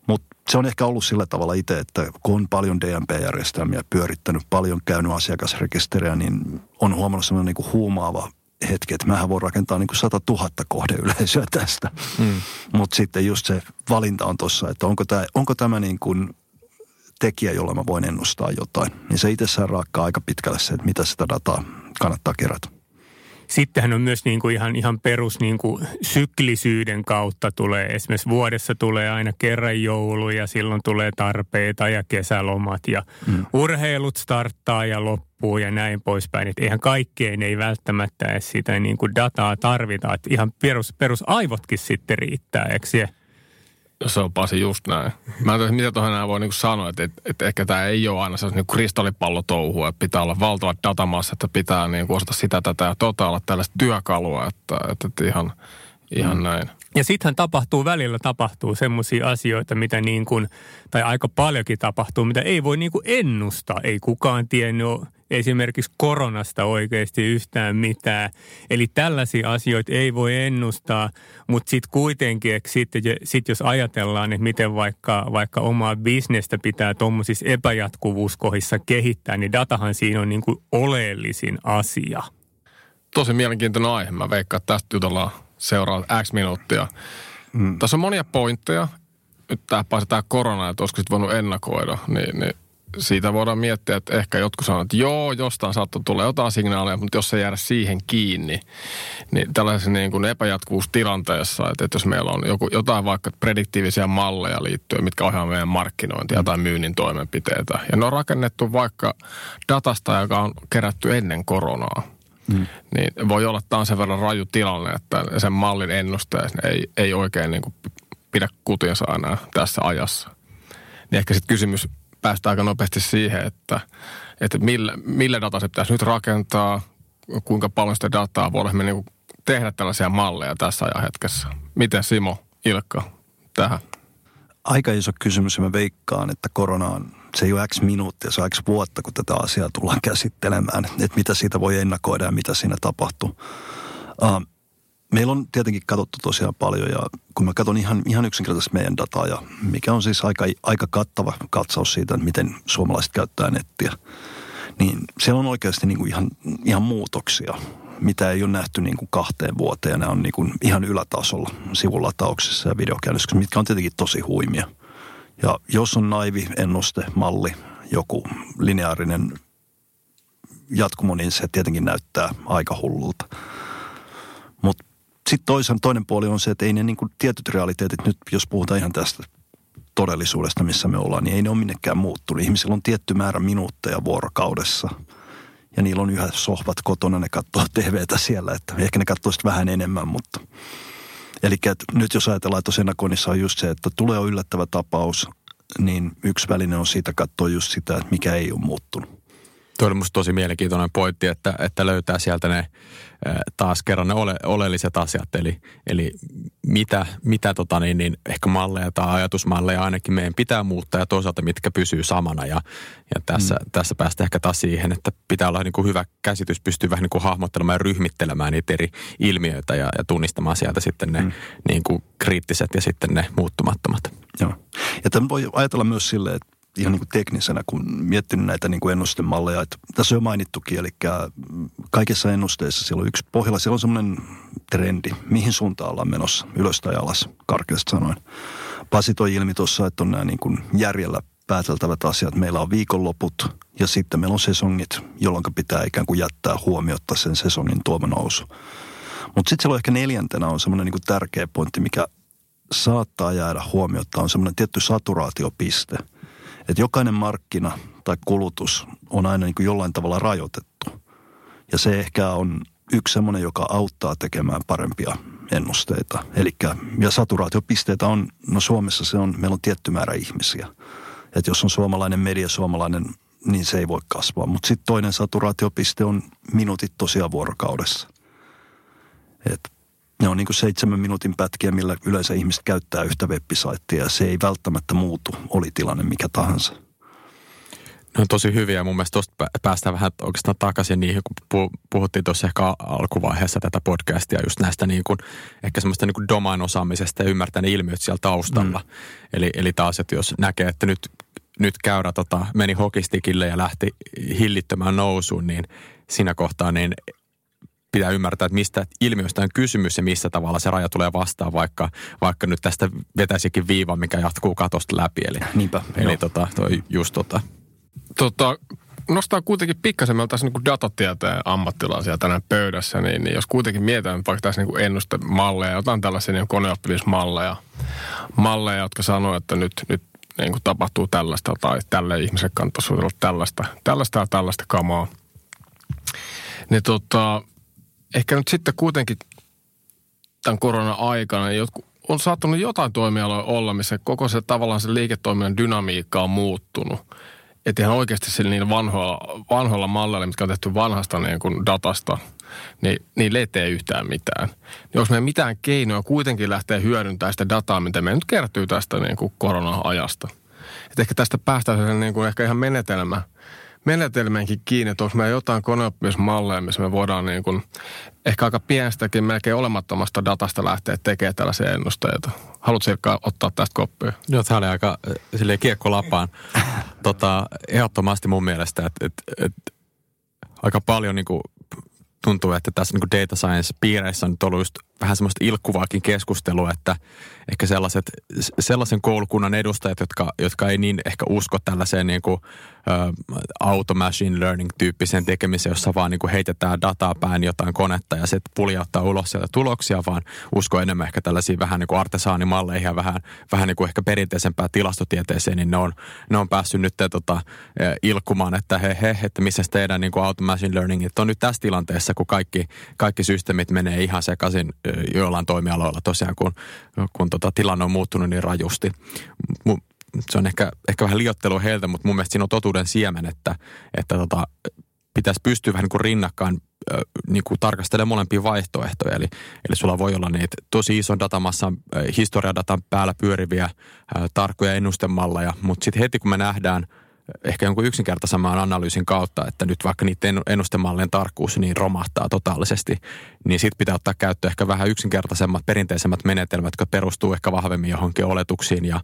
Mutta se on ehkä ollut sillä tavalla itse, että kun on paljon DMP-järjestelmiä pyörittänyt, paljon käynyt asiakasrekisteriä, niin on huomannut semmoinen niin kuin huumaava hetki, että mähän voin rakentaa niin kuin 100 000 kohdeyleisöä tästä. Mm. Mutta sitten just se valinta on tuossa, että onko tämä, onko tämä niin kuin tekijä, jolla mä voin ennustaa jotain. Niin se itsessään raakkaa aika pitkälle se, että mitä sitä dataa kannattaa kerätä. Sittenhän on myös niin kuin ihan, ihan perus niin kuin syklisyyden kautta tulee. Esimerkiksi vuodessa tulee aina kerran joulu ja silloin tulee tarpeita ja kesälomat ja mm. urheilut starttaa ja loppuu ja näin poispäin. Että eihän kaikkeen ei välttämättä edes sitä niin kuin dataa tarvita. Että ihan perus, perus aivotkin sitten riittää, eikö se? On Pasi just näin. Mä en tiedä, mitä tuohon enää voi niinku sanoa, että, että, että ehkä tämä ei ole aina sellainen niinku kristallipallotouhua, että pitää olla valtavat datamassat, että pitää niinku osata sitä, tätä ja tota olla tällaista työkalua, että, että, että ihan, ihan mm. näin. Ja sittenhän tapahtuu, välillä tapahtuu semmoisia asioita, mitä niin kuin, tai aika paljonkin tapahtuu, mitä ei voi niin kuin ennustaa. Ei kukaan tiennyt esimerkiksi koronasta oikeasti yhtään mitään. Eli tällaisia asioita ei voi ennustaa, mutta sitten kuitenkin, sitten sit jos ajatellaan, että miten vaikka, vaikka omaa bisnestä pitää tuommoisissa epäjatkuvuuskohissa kehittää, niin datahan siinä on niin kuin oleellisin asia. Tosi mielenkiintoinen aihe. Mä veikkaan, että tästä jutellaan seuraavat X minuuttia. Mm. Tässä on monia pointteja. Nyt tämä tämä korona, että olisiko voinut ennakoida, niin, niin siitä voidaan miettiä, että ehkä jotkut sanoo, että joo, jostain saattaa tulla jotain signaaleja, mutta jos se jäädä siihen kiinni, niin tällaisessa niin kuin epäjatkuvuustilanteessa, että, että jos meillä on joku, jotain vaikka prediktiivisiä malleja liittyen, mitkä ohjaa meidän markkinointia tai myynnin toimenpiteitä, ja ne on rakennettu vaikka datasta, joka on kerätty ennen koronaa, mm. niin voi olla, että tämä on sen verran raju tilanne, että sen mallin ennuste ei, ei oikein niin kuin pidä kutinsa enää tässä ajassa. Niin ehkä sitten kysymys päästään aika nopeasti siihen, että, että millä, millä data se pitäisi nyt rakentaa, kuinka paljon sitä dataa voidaan niin tehdä tällaisia malleja tässä ajanhetkessä. Miten Simo, Ilkka tähän? Aika iso kysymys ja mä veikkaan, että korona on, se ei ole X minuuttia, se on X vuotta, kun tätä asiaa tullaan käsittelemään. Että mitä siitä voi ennakoida ja mitä siinä tapahtuu. Uh, Meillä on tietenkin katsottu tosiaan paljon ja kun mä katson ihan, ihan yksinkertaisesti meidän dataa ja mikä on siis aika, aika kattava katsaus siitä, miten suomalaiset käyttää nettiä, niin siellä on oikeasti niin kuin ihan, ihan muutoksia, mitä ei ole nähty niin kuin kahteen vuoteen ja nämä on niin kuin ihan ylätasolla sivulatauksissa ja videokäännöksissä, mitkä on tietenkin tosi huimia. Ja jos on naivi ennuste, malli, joku lineaarinen jatkumo, niin se tietenkin näyttää aika hullulta. Mutta sitten toisen, toinen puoli on se, että ei ne niin tietyt realiteetit, nyt jos puhutaan ihan tästä todellisuudesta, missä me ollaan, niin ei ne ole minnekään muuttunut. Ihmisillä on tietty määrä minuutteja vuorokaudessa ja niillä on yhä sohvat kotona, ne katsoo TVtä siellä, että ehkä ne katsoo vähän enemmän, mutta Eli nyt jos ajatellaan, että ennakoinnissa on just se, että tulee yllättävä tapaus, niin yksi väline on siitä katsoa just sitä, että mikä ei ole muuttunut. Tuo oli musta tosi mielenkiintoinen pointti, että, että löytää sieltä ne taas kerran ne ole, oleelliset asiat, eli, eli mitä, mitä tota niin, niin ehkä malleja tai ajatusmalleja ainakin meidän pitää muuttaa ja toisaalta mitkä pysyy samana. Ja, ja tässä, mm. tässä päästä ehkä taas siihen, että pitää olla niin kuin hyvä käsitys, pystyy vähän niin kuin hahmottelemaan ja ryhmittelemään niitä eri ilmiöitä ja, ja tunnistamaan sieltä sitten ne mm. niin kuin kriittiset ja sitten ne muuttumattomat. Joo. Ja tämän voi ajatella myös silleen, että ihan niin kuin teknisenä, kun miettinyt näitä niin kuin ennustemalleja. Että tässä on jo mainittukin, eli kaikissa ennusteissa siellä on yksi pohjalla, siellä on semmoinen trendi, mihin suuntaan ollaan menossa, ylös tai alas, karkeasti sanoen. Pasi toi ilmi tuossa, että on nämä niin kuin järjellä pääteltävät asiat. Meillä on viikonloput ja sitten meillä on sesongit, jolloin pitää ikään kuin jättää huomiota sen sesongin tuoma nousu. Mutta sitten siellä on ehkä neljäntenä on semmoinen niin tärkeä pointti, mikä saattaa jäädä huomiota, on semmoinen tietty saturaatiopiste – että jokainen markkina tai kulutus on aina niin kuin jollain tavalla rajoitettu. Ja se ehkä on yksi semmoinen, joka auttaa tekemään parempia ennusteita. Eli ja saturaatiopisteitä on, no Suomessa se on, meillä on tietty määrä ihmisiä. Että jos on suomalainen media, suomalainen, niin se ei voi kasvaa. Mutta sitten toinen saturaatiopiste on minuutit tosiaan vuorokaudessa. Et ne on niin kuin seitsemän minuutin pätkiä, millä yleensä ihmiset käyttää yhtä webbisaittia ja se ei välttämättä muutu, oli tilanne mikä tahansa. Ne on tosi hyviä. Mun mielestä tuosta päästään vähän oikeastaan takaisin niihin, kun puhuttiin tuossa ehkä alkuvaiheessa tätä podcastia just näistä niin kuin, ehkä semmoista niin kuin domain-osaamisesta ja ymmärtää ne ilmiöt siellä taustalla. Mm. Eli, eli taas, että jos näkee, että nyt, nyt käyrä tota, meni hokistikille ja lähti hillittömään nousuun, niin siinä kohtaa niin pitää ymmärtää, että mistä ilmiöstä on kysymys ja missä tavalla se raja tulee vastaan, vaikka, vaikka nyt tästä vetäisikin viiva, mikä jatkuu katosta läpi. Eli, Niinpä, eli tota, toi, just tota. Tota, nostaa kuitenkin pikkasen, meillä tässä niin datatieteen ammattilaisia tänään pöydässä, niin, niin jos kuitenkin mietitään vaikka tässä niin ennustemalleja, jotain tällaisia niin koneoppimismalleja, malleja, jotka sanoo, että nyt, nyt niin kuin tapahtuu tällaista tai tälle ihmisen kannattaisi olla tällaista, tällaista ja tällaista kamaa. Niin tota, ehkä nyt sitten kuitenkin tämän korona-aikana jotkut, on saattanut jotain toimialoja olla, missä koko se tavallaan se liiketoiminnan dynamiikka on muuttunut. Että ihan oikeasti sillä niin vanhoilla, vanhoilla malleilla, mitkä on tehty vanhasta niin kuin datasta, niin niillä ei tee yhtään mitään. Niin onko meillä mitään keinoja kuitenkin lähteä hyödyntämään sitä dataa, mitä me nyt kertyy tästä niin kuin korona-ajasta? Että ehkä tästä päästään niin kuin ehkä ihan menetelmä – menetelmänkin kiinni, että onko meillä jotain koneoppimismalleja, missä me voidaan niin kuin, ehkä aika pienestäkin, melkein olemattomasta datasta lähteä tekemään tällaisia ennusteita. Haluatko Sirkka ottaa tästä koppia? Joo, tämä oli aika äh, silleen kiekko lapaan. tota, ehdottomasti mun mielestä, että, että, että aika paljon niin kuin tuntuu, että tässä niin data science-piireissä on nyt ollut just vähän semmoista ilkkuvaakin keskustelua, että ehkä sellaiset, sellaisen koulukunnan edustajat, jotka, jotka ei niin ehkä usko tällaiseen niin kuin, auto machine learning tyyppiseen tekemiseen, jossa vaan niin kuin heitetään dataa päin jotain konetta ja se puljauttaa ulos sieltä tuloksia, vaan usko enemmän ehkä tällaisiin vähän niin kuin artesaanimalleihin ja vähän, vähän niin kuin ehkä perinteisempään tilastotieteeseen, niin ne on, ne on päässyt nyt tota, ilkkumaan, että he, he että missä teidän niin kuin auto machine learningit on nyt tässä tilanteessa, kun kaikki, kaikki systeemit menee ihan sekaisin joillain toimialoilla tosiaan, kun, kun tota, tilanne on muuttunut niin rajusti. Se on ehkä, ehkä vähän liottelua heiltä, mutta mun mielestä siinä on totuuden siemen, että, että tota, pitäisi pystyä vähän niin kuin rinnakkain niin kuin tarkastelemaan molempia vaihtoehtoja. Eli, eli sulla voi olla niitä tosi ison datamassan, historiadatan päällä pyöriviä tarkkoja ennustemalleja, mutta sitten heti kun me nähdään – ehkä jonkun yksinkertaisemman analyysin kautta, että nyt vaikka niiden ennustemallien tarkkuus niin romahtaa totaalisesti, niin sitten pitää ottaa käyttöön ehkä vähän yksinkertaisemmat, perinteisemmät menetelmät, jotka perustuu ehkä vahvemmin johonkin oletuksiin ja,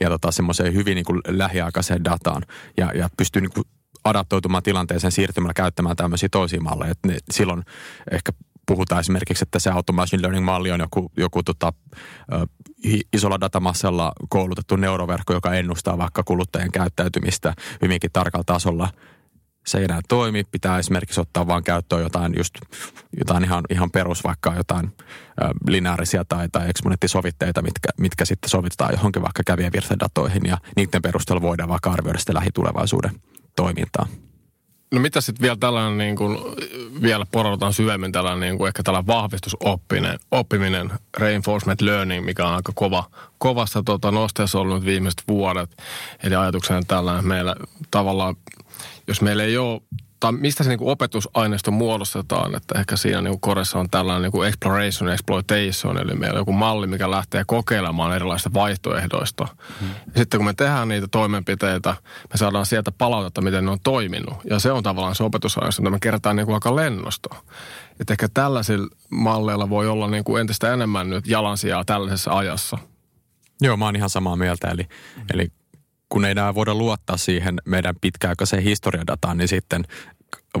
ja tota, semmoiseen hyvin niin kuin lähiaikaiseen dataan ja, ja pystyy niin kuin adaptoitumaan tilanteeseen siirtymällä käyttämään tämmöisiä toisia malleja. Ne, silloin ehkä puhutaan esimerkiksi, että se automation learning-malli on joku, joku tota, isolla datamassalla koulutettu neuroverkko, joka ennustaa vaikka kuluttajien käyttäytymistä hyvinkin tarkalla tasolla. Se ei enää toimi. Pitää esimerkiksi ottaa vaan käyttöön jotain, just, jotain ihan, ihan perus, vaikka jotain ö, lineaarisia tai, tai eksponenttisovitteita, mitkä, mitkä sitten sovitetaan johonkin vaikka kävijävirtadatoihin ja niiden perusteella voidaan vaikka arvioida sitä lähitulevaisuuden toimintaa. No mitä sitten vielä tällainen, niin kuin, vielä poraudutaan syvemmin tällainen, niin kuin ehkä tällainen vahvistusoppiminen, oppiminen, reinforcement learning, mikä on aika kova, kovassa tota, nosteessa ollut viimeiset vuodet. Eli ajatuksena tällainen, meillä tavallaan, jos meillä ei ole tai mistä se niin kuin opetusaineisto muodostetaan, että ehkä siinä niin kuin koressa on tällainen niin kuin exploration exploitation, eli meillä on joku malli, mikä lähtee kokeilemaan erilaisista vaihtoehdoista. Hmm. Sitten kun me tehdään niitä toimenpiteitä, me saadaan sieltä palautetta, miten ne on toiminut. Ja se on tavallaan se opetusaineisto, mitä me kerätään niin kuin aika lennosta. Että ehkä tällaisilla malleilla voi olla niin kuin entistä enemmän nyt jalansijaa tällaisessa ajassa. Joo, mä oon ihan samaa mieltä. Eli, mm. eli kun ei enää voida luottaa siihen meidän pitkäaikaiseen historiadataan, niin sitten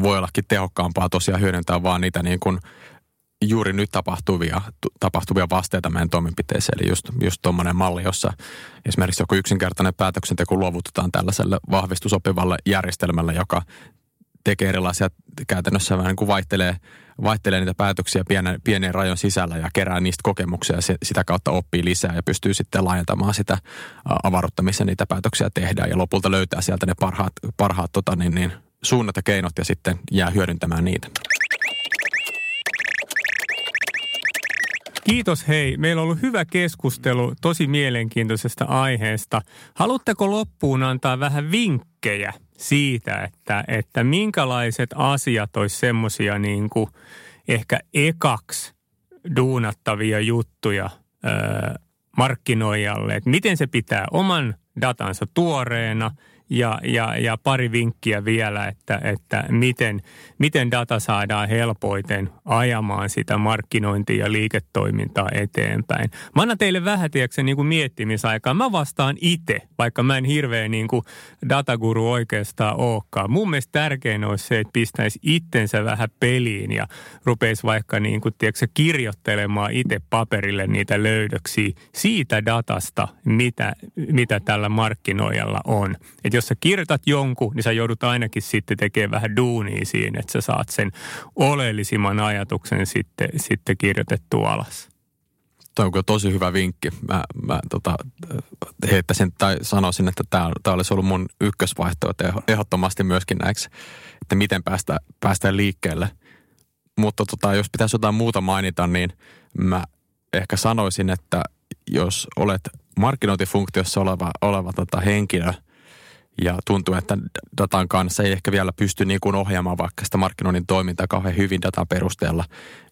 voi ollakin tehokkaampaa tosiaan hyödyntää vaan niitä niin kuin juuri nyt tapahtuvia, tapahtuvia vasteita meidän toimenpiteeseen. Eli just, just tuommoinen malli, jossa esimerkiksi joku yksinkertainen päätöksenteko luovutetaan tällaiselle vahvistusopivalle järjestelmälle, joka tekee erilaisia, käytännössä vähän niin kuin vaihtelee, vaihtelee niitä päätöksiä pienen, pienen rajon sisällä ja kerää niistä kokemuksia ja sitä kautta oppii lisää ja pystyy sitten laajentamaan sitä avaruutta, missä niitä päätöksiä tehdään ja lopulta löytää sieltä ne parhaat, parhaat tota, niin, niin, suunnat ja keinot ja sitten jää hyödyntämään niitä. Kiitos hei. Meillä on ollut hyvä keskustelu tosi mielenkiintoisesta aiheesta. Haluatteko loppuun antaa vähän vinkkejä siitä, että, että minkälaiset asiat olisi semmoisia niin ehkä ekaksi duunattavia juttuja öö, markkinoijalle, että miten se pitää oman datansa tuoreena – ja, ja, ja pari vinkkiä vielä, että, että miten, miten data saadaan helpoiten ajamaan sitä markkinointia ja liiketoimintaa eteenpäin. Mä annan teille vähän, tiedätkö, niin kuin miettimisaikaa. Mä vastaan itse, vaikka mä en hirveän niin kuin dataguru oikeastaan olekaan. Mun mielestä tärkein olisi se, että pistäisi itsensä vähän peliin ja rupeisi vaikka niin kuin, tiedätkö, kirjoittelemaan itse paperille niitä löydöksiä siitä datasta, mitä, mitä tällä markkinoijalla on. Että jos sä kirjoitat jonkun, niin sä joudut ainakin sitten tekemään vähän duunia siinä, että sä saat sen oleellisimman ajatuksen sitten, sitten kirjoitettua alas. Toi on tosi hyvä vinkki. Mä, mä tota, heittäisin tai sanoisin, että tämä, tämä olisi ollut mun ykkösvaihtoehto ehdottomasti myöskin näiksi, että miten päästä, päästä liikkeelle. Mutta tota, jos pitäisi jotain muuta mainita, niin mä ehkä sanoisin, että jos olet markkinointifunktiossa oleva, oleva tota henkilö – ja tuntuu, että datan kanssa ei ehkä vielä pysty niin kuin ohjaamaan vaikka sitä markkinoinnin toimintaa kauhean hyvin datan perusteella,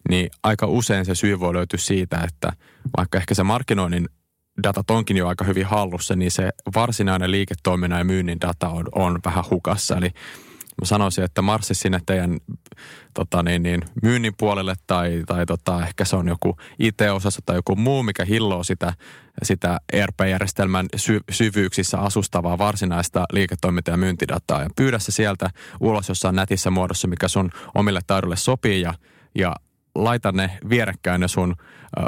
niin aika usein se syy voi löytyä siitä, että vaikka ehkä se markkinoinnin data onkin jo aika hyvin hallussa, niin se varsinainen liiketoiminnan ja myynnin data on, on vähän hukassa. Eli mä sanoisin, että marssi sinne teidän tota niin, niin, myynnin puolelle tai, tai tota, ehkä se on joku IT-osassa tai joku muu, mikä hilloo sitä, sitä ERP-järjestelmän sy- syvyyksissä asustavaa varsinaista liiketoiminta- ja myyntidataa. Ja pyydä se sieltä ulos jossain nätissä muodossa, mikä sun omille taidoille sopii ja, ja laita ne vierekkäin ne sun uh,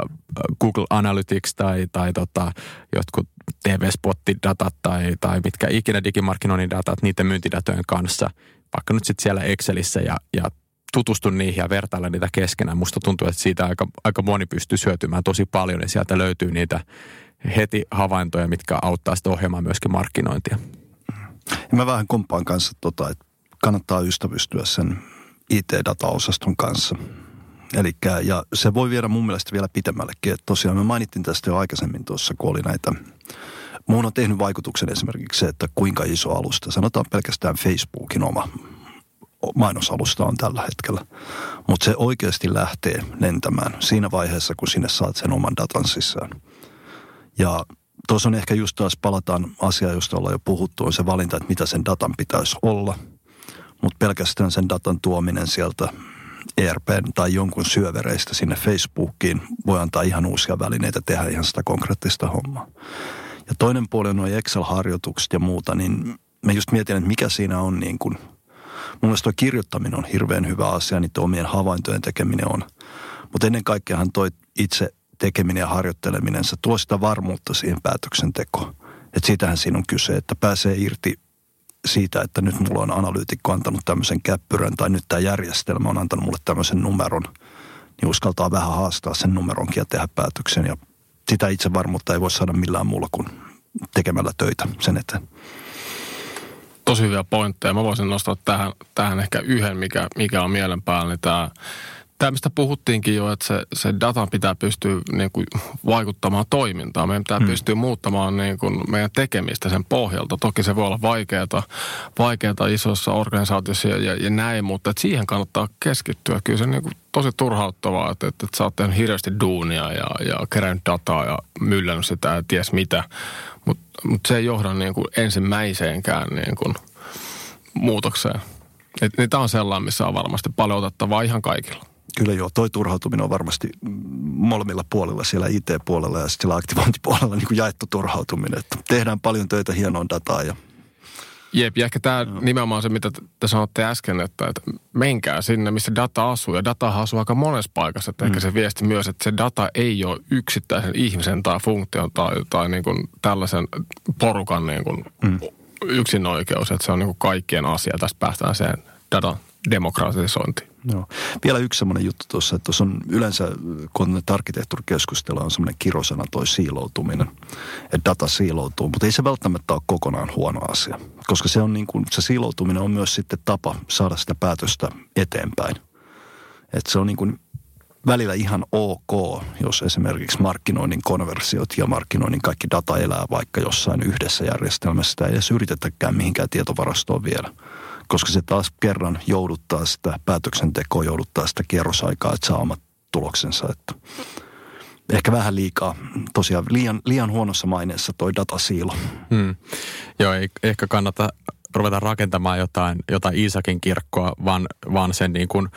Google Analytics tai, tai tota, jotkut TV-spottidatat tai, tai mitkä ikinä digimarkkinoinnin datat niiden myyntidatojen kanssa – vaikka nyt sitten siellä Excelissä ja, ja tutustu niihin ja vertailla niitä keskenään. Musta tuntuu, että siitä aika, aika moni pystyy syötymään tosi paljon ja sieltä löytyy niitä heti havaintoja, mitkä auttaa sitä ohjelmaa myöskin markkinointia. Ja mä vähän kumpaan kanssa, tota, että kannattaa ystävystyä sen IT-dataosaston kanssa. Elikkä, ja se voi viedä mun mielestä vielä pitemmällekin. Että tosiaan mä mainittin tästä jo aikaisemmin tuossa, kun oli näitä Muun on tehnyt vaikutuksen esimerkiksi se, että kuinka iso alusta, sanotaan pelkästään Facebookin oma mainosalusta on tällä hetkellä. Mutta se oikeasti lähtee lentämään siinä vaiheessa, kun sinne saat sen oman datan sisään. Ja tuossa on ehkä just taas palataan asiaan, josta ollaan jo puhuttu, on se valinta, että mitä sen datan pitäisi olla. Mutta pelkästään sen datan tuominen sieltä ERPn tai jonkun syövereistä sinne Facebookiin voi antaa ihan uusia välineitä tehdä ihan sitä konkreettista hommaa. Ja toinen puoli on nuo Excel-harjoitukset ja muuta, niin me just mietin, että mikä siinä on niin kuin, mun mielestä tuo kirjoittaminen on hirveän hyvä asia, niin omien havaintojen tekeminen on. Mutta ennen kaikkeahan toi itse tekeminen ja harjoitteleminen, se tuo sitä varmuutta siihen päätöksentekoon. Että siitähän siinä on kyse, että pääsee irti siitä, että nyt mulla on analyytikko antanut tämmöisen käppyrän tai nyt tämä järjestelmä on antanut mulle tämmöisen numeron, niin uskaltaa vähän haastaa sen numeronkin ja tehdä päätöksen ja sitä itsevarmuutta ei voi saada millään muulla kuin tekemällä töitä sen eteen. tosi hyviä pointteja. Mä voisin nostaa tähän, tähän ehkä yhden, mikä, mikä on mielen päällä, niin tämä tämä, mistä puhuttiinkin jo, että se, se data pitää pystyä niin kuin, vaikuttamaan toimintaan. Meidän pitää hmm. pystyä muuttamaan niin kuin, meidän tekemistä sen pohjalta. Toki se voi olla vaikeaa, vaikeaa isossa organisaatiossa ja, ja, ja näin, mutta että siihen kannattaa keskittyä. Kyllä se niin kuin, tosi turhauttavaa, että, että, että sä oot tehnyt hirveästi duunia ja, ja kerännyt dataa ja myllännyt sitä ja ties mitä. Mutta mut se ei johda niin kuin, ensimmäiseenkään niin kuin, muutokseen. Tämä on sellainen, missä on varmasti paljon otettavaa ihan kaikilla. Kyllä joo, toi turhautuminen on varmasti molemmilla puolilla, siellä IT-puolella ja siellä aktivointipuolella niin kuin jaettu turhautuminen. Että tehdään paljon töitä hienoa dataa ja Jep, ja ehkä tämä no. nimenomaan se, mitä te sanotte äsken, että, että menkää sinne, missä data asuu. Ja data asuu aika monessa paikassa. Että mm. ehkä se viesti myös, että se data ei ole yksittäisen ihmisen tai funktion tai, tai niin kuin tällaisen porukan niin kuin mm. yksin oikeus. Että se on niin kuin kaikkien asia. Tästä päästään sen datan demokratisointiin. Joo. Vielä yksi semmoinen juttu tuossa, että tuossa on yleensä, kun arkkitehtuurikeskustella on semmoinen kirosana toi siiloutuminen, että data siiloutuu, mutta ei se välttämättä ole kokonaan huono asia, koska se on niin kuin, se siiloutuminen on myös sitten tapa saada sitä päätöstä eteenpäin. Että se on niin kuin välillä ihan ok, jos esimerkiksi markkinoinnin konversiot ja markkinoinnin kaikki data elää vaikka jossain yhdessä järjestelmässä. Sitä ei edes yritetäkään mihinkään tietovarastoon vielä koska se taas kerran jouduttaa sitä päätöksentekoa, jouduttaa sitä kierrosaikaa, että saa omat tuloksensa. Että ehkä vähän liikaa, tosiaan liian, liian huonossa maineessa toi datasiilo. Hmm. Joo, ei ehkä kannata ruveta rakentamaan jotain, jotain Iisakin kirkkoa, vaan, vaan sen niin kuin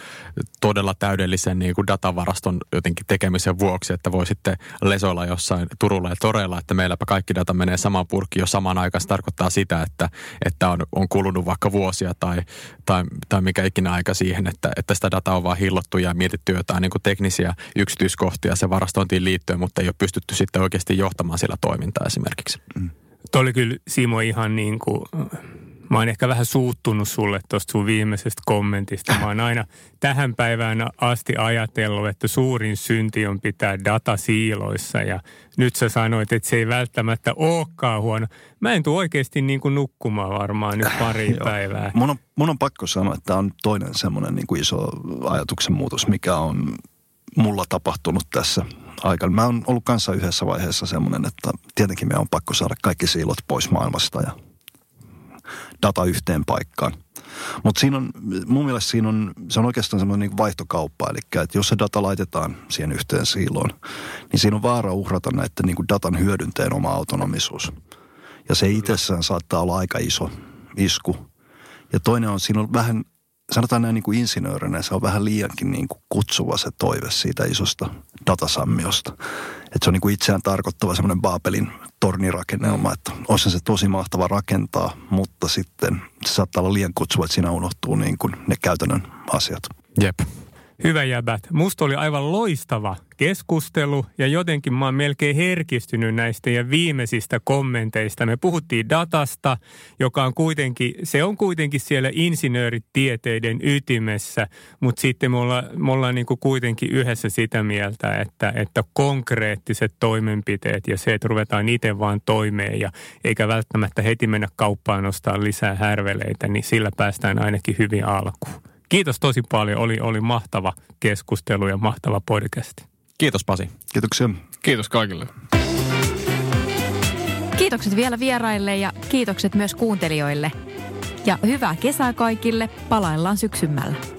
todella täydellisen niin kuin datavaraston jotenkin tekemisen vuoksi, että voi sitten lesoilla jossain Turulla ja Toreilla, että meilläpä kaikki data menee samaan purkkiin jo samaan aikaan. Se tarkoittaa sitä, että, että on, on kulunut vaikka vuosia tai, tai, tai mikä ikinä aika siihen, että, että sitä dataa on vaan hillottu ja mietitty jotain niin kuin teknisiä yksityiskohtia se varastointiin liittyen, mutta ei ole pystytty sitten oikeasti johtamaan sillä toimintaa esimerkiksi. Mm. Tuo oli kyllä Simo ihan niin kuin Mä oon ehkä vähän suuttunut sulle tuosta sun viimeisestä kommentista. Mä oon aina tähän päivään asti ajatellut, että suurin synti on pitää data siiloissa ja nyt sä sanoit, että se ei välttämättä olekaan huono. Mä en tule oikeasti niin kuin nukkumaan varmaan nyt pari päivää. Mun on, mun on pakko sanoa, että tämä on toinen semmoinen niin kuin iso ajatuksen muutos, mikä on mulla tapahtunut tässä aikana. Mä oon ollut kanssa yhdessä vaiheessa semmoinen, että tietenkin me on pakko saada kaikki siilot pois maailmasta ja data yhteen paikkaan. Mutta siinä on, mun mielestä siinä on, se on oikeastaan semmoinen niin vaihtokauppa, eli että jos se data laitetaan siihen yhteen siiloon, niin siinä on vaara uhrata näiden niin kuin datan hyödynteen oma autonomisuus. Ja se itsessään saattaa olla aika iso isku. Ja toinen on, siinä on vähän sanotaan näin niin kuin insinöörinä, se on vähän liiankin niin kuin kutsuva se toive siitä isosta datasammiosta. Että se on niin kuin itseään tarkoittava semmoinen Baabelin tornirakennelma, että olisi se tosi mahtava rakentaa, mutta sitten se saattaa olla liian kutsuva, että siinä unohtuu niin kuin ne käytännön asiat. Jep. Hyvä jäbät. Musta oli aivan loistava keskustelu ja jotenkin mä oon melkein herkistynyt näistä ja viimeisistä kommenteista. Me puhuttiin datasta, joka on kuitenkin, se on kuitenkin siellä insinööritieteiden ytimessä, mutta sitten me ollaan, me ollaan niin kuin kuitenkin yhdessä sitä mieltä, että, että konkreettiset toimenpiteet ja se, että ruvetaan itse vaan toimeen ja eikä välttämättä heti mennä kauppaan ostaa lisää härveleitä, niin sillä päästään ainakin hyvin alkuun. Kiitos tosi paljon. Oli, oli mahtava keskustelu ja mahtava podcast. Kiitos Pasi. Kiitoksia. Kiitos kaikille. Kiitokset vielä vieraille ja kiitokset myös kuuntelijoille. Ja hyvää kesää kaikille. Palaillaan syksymällä.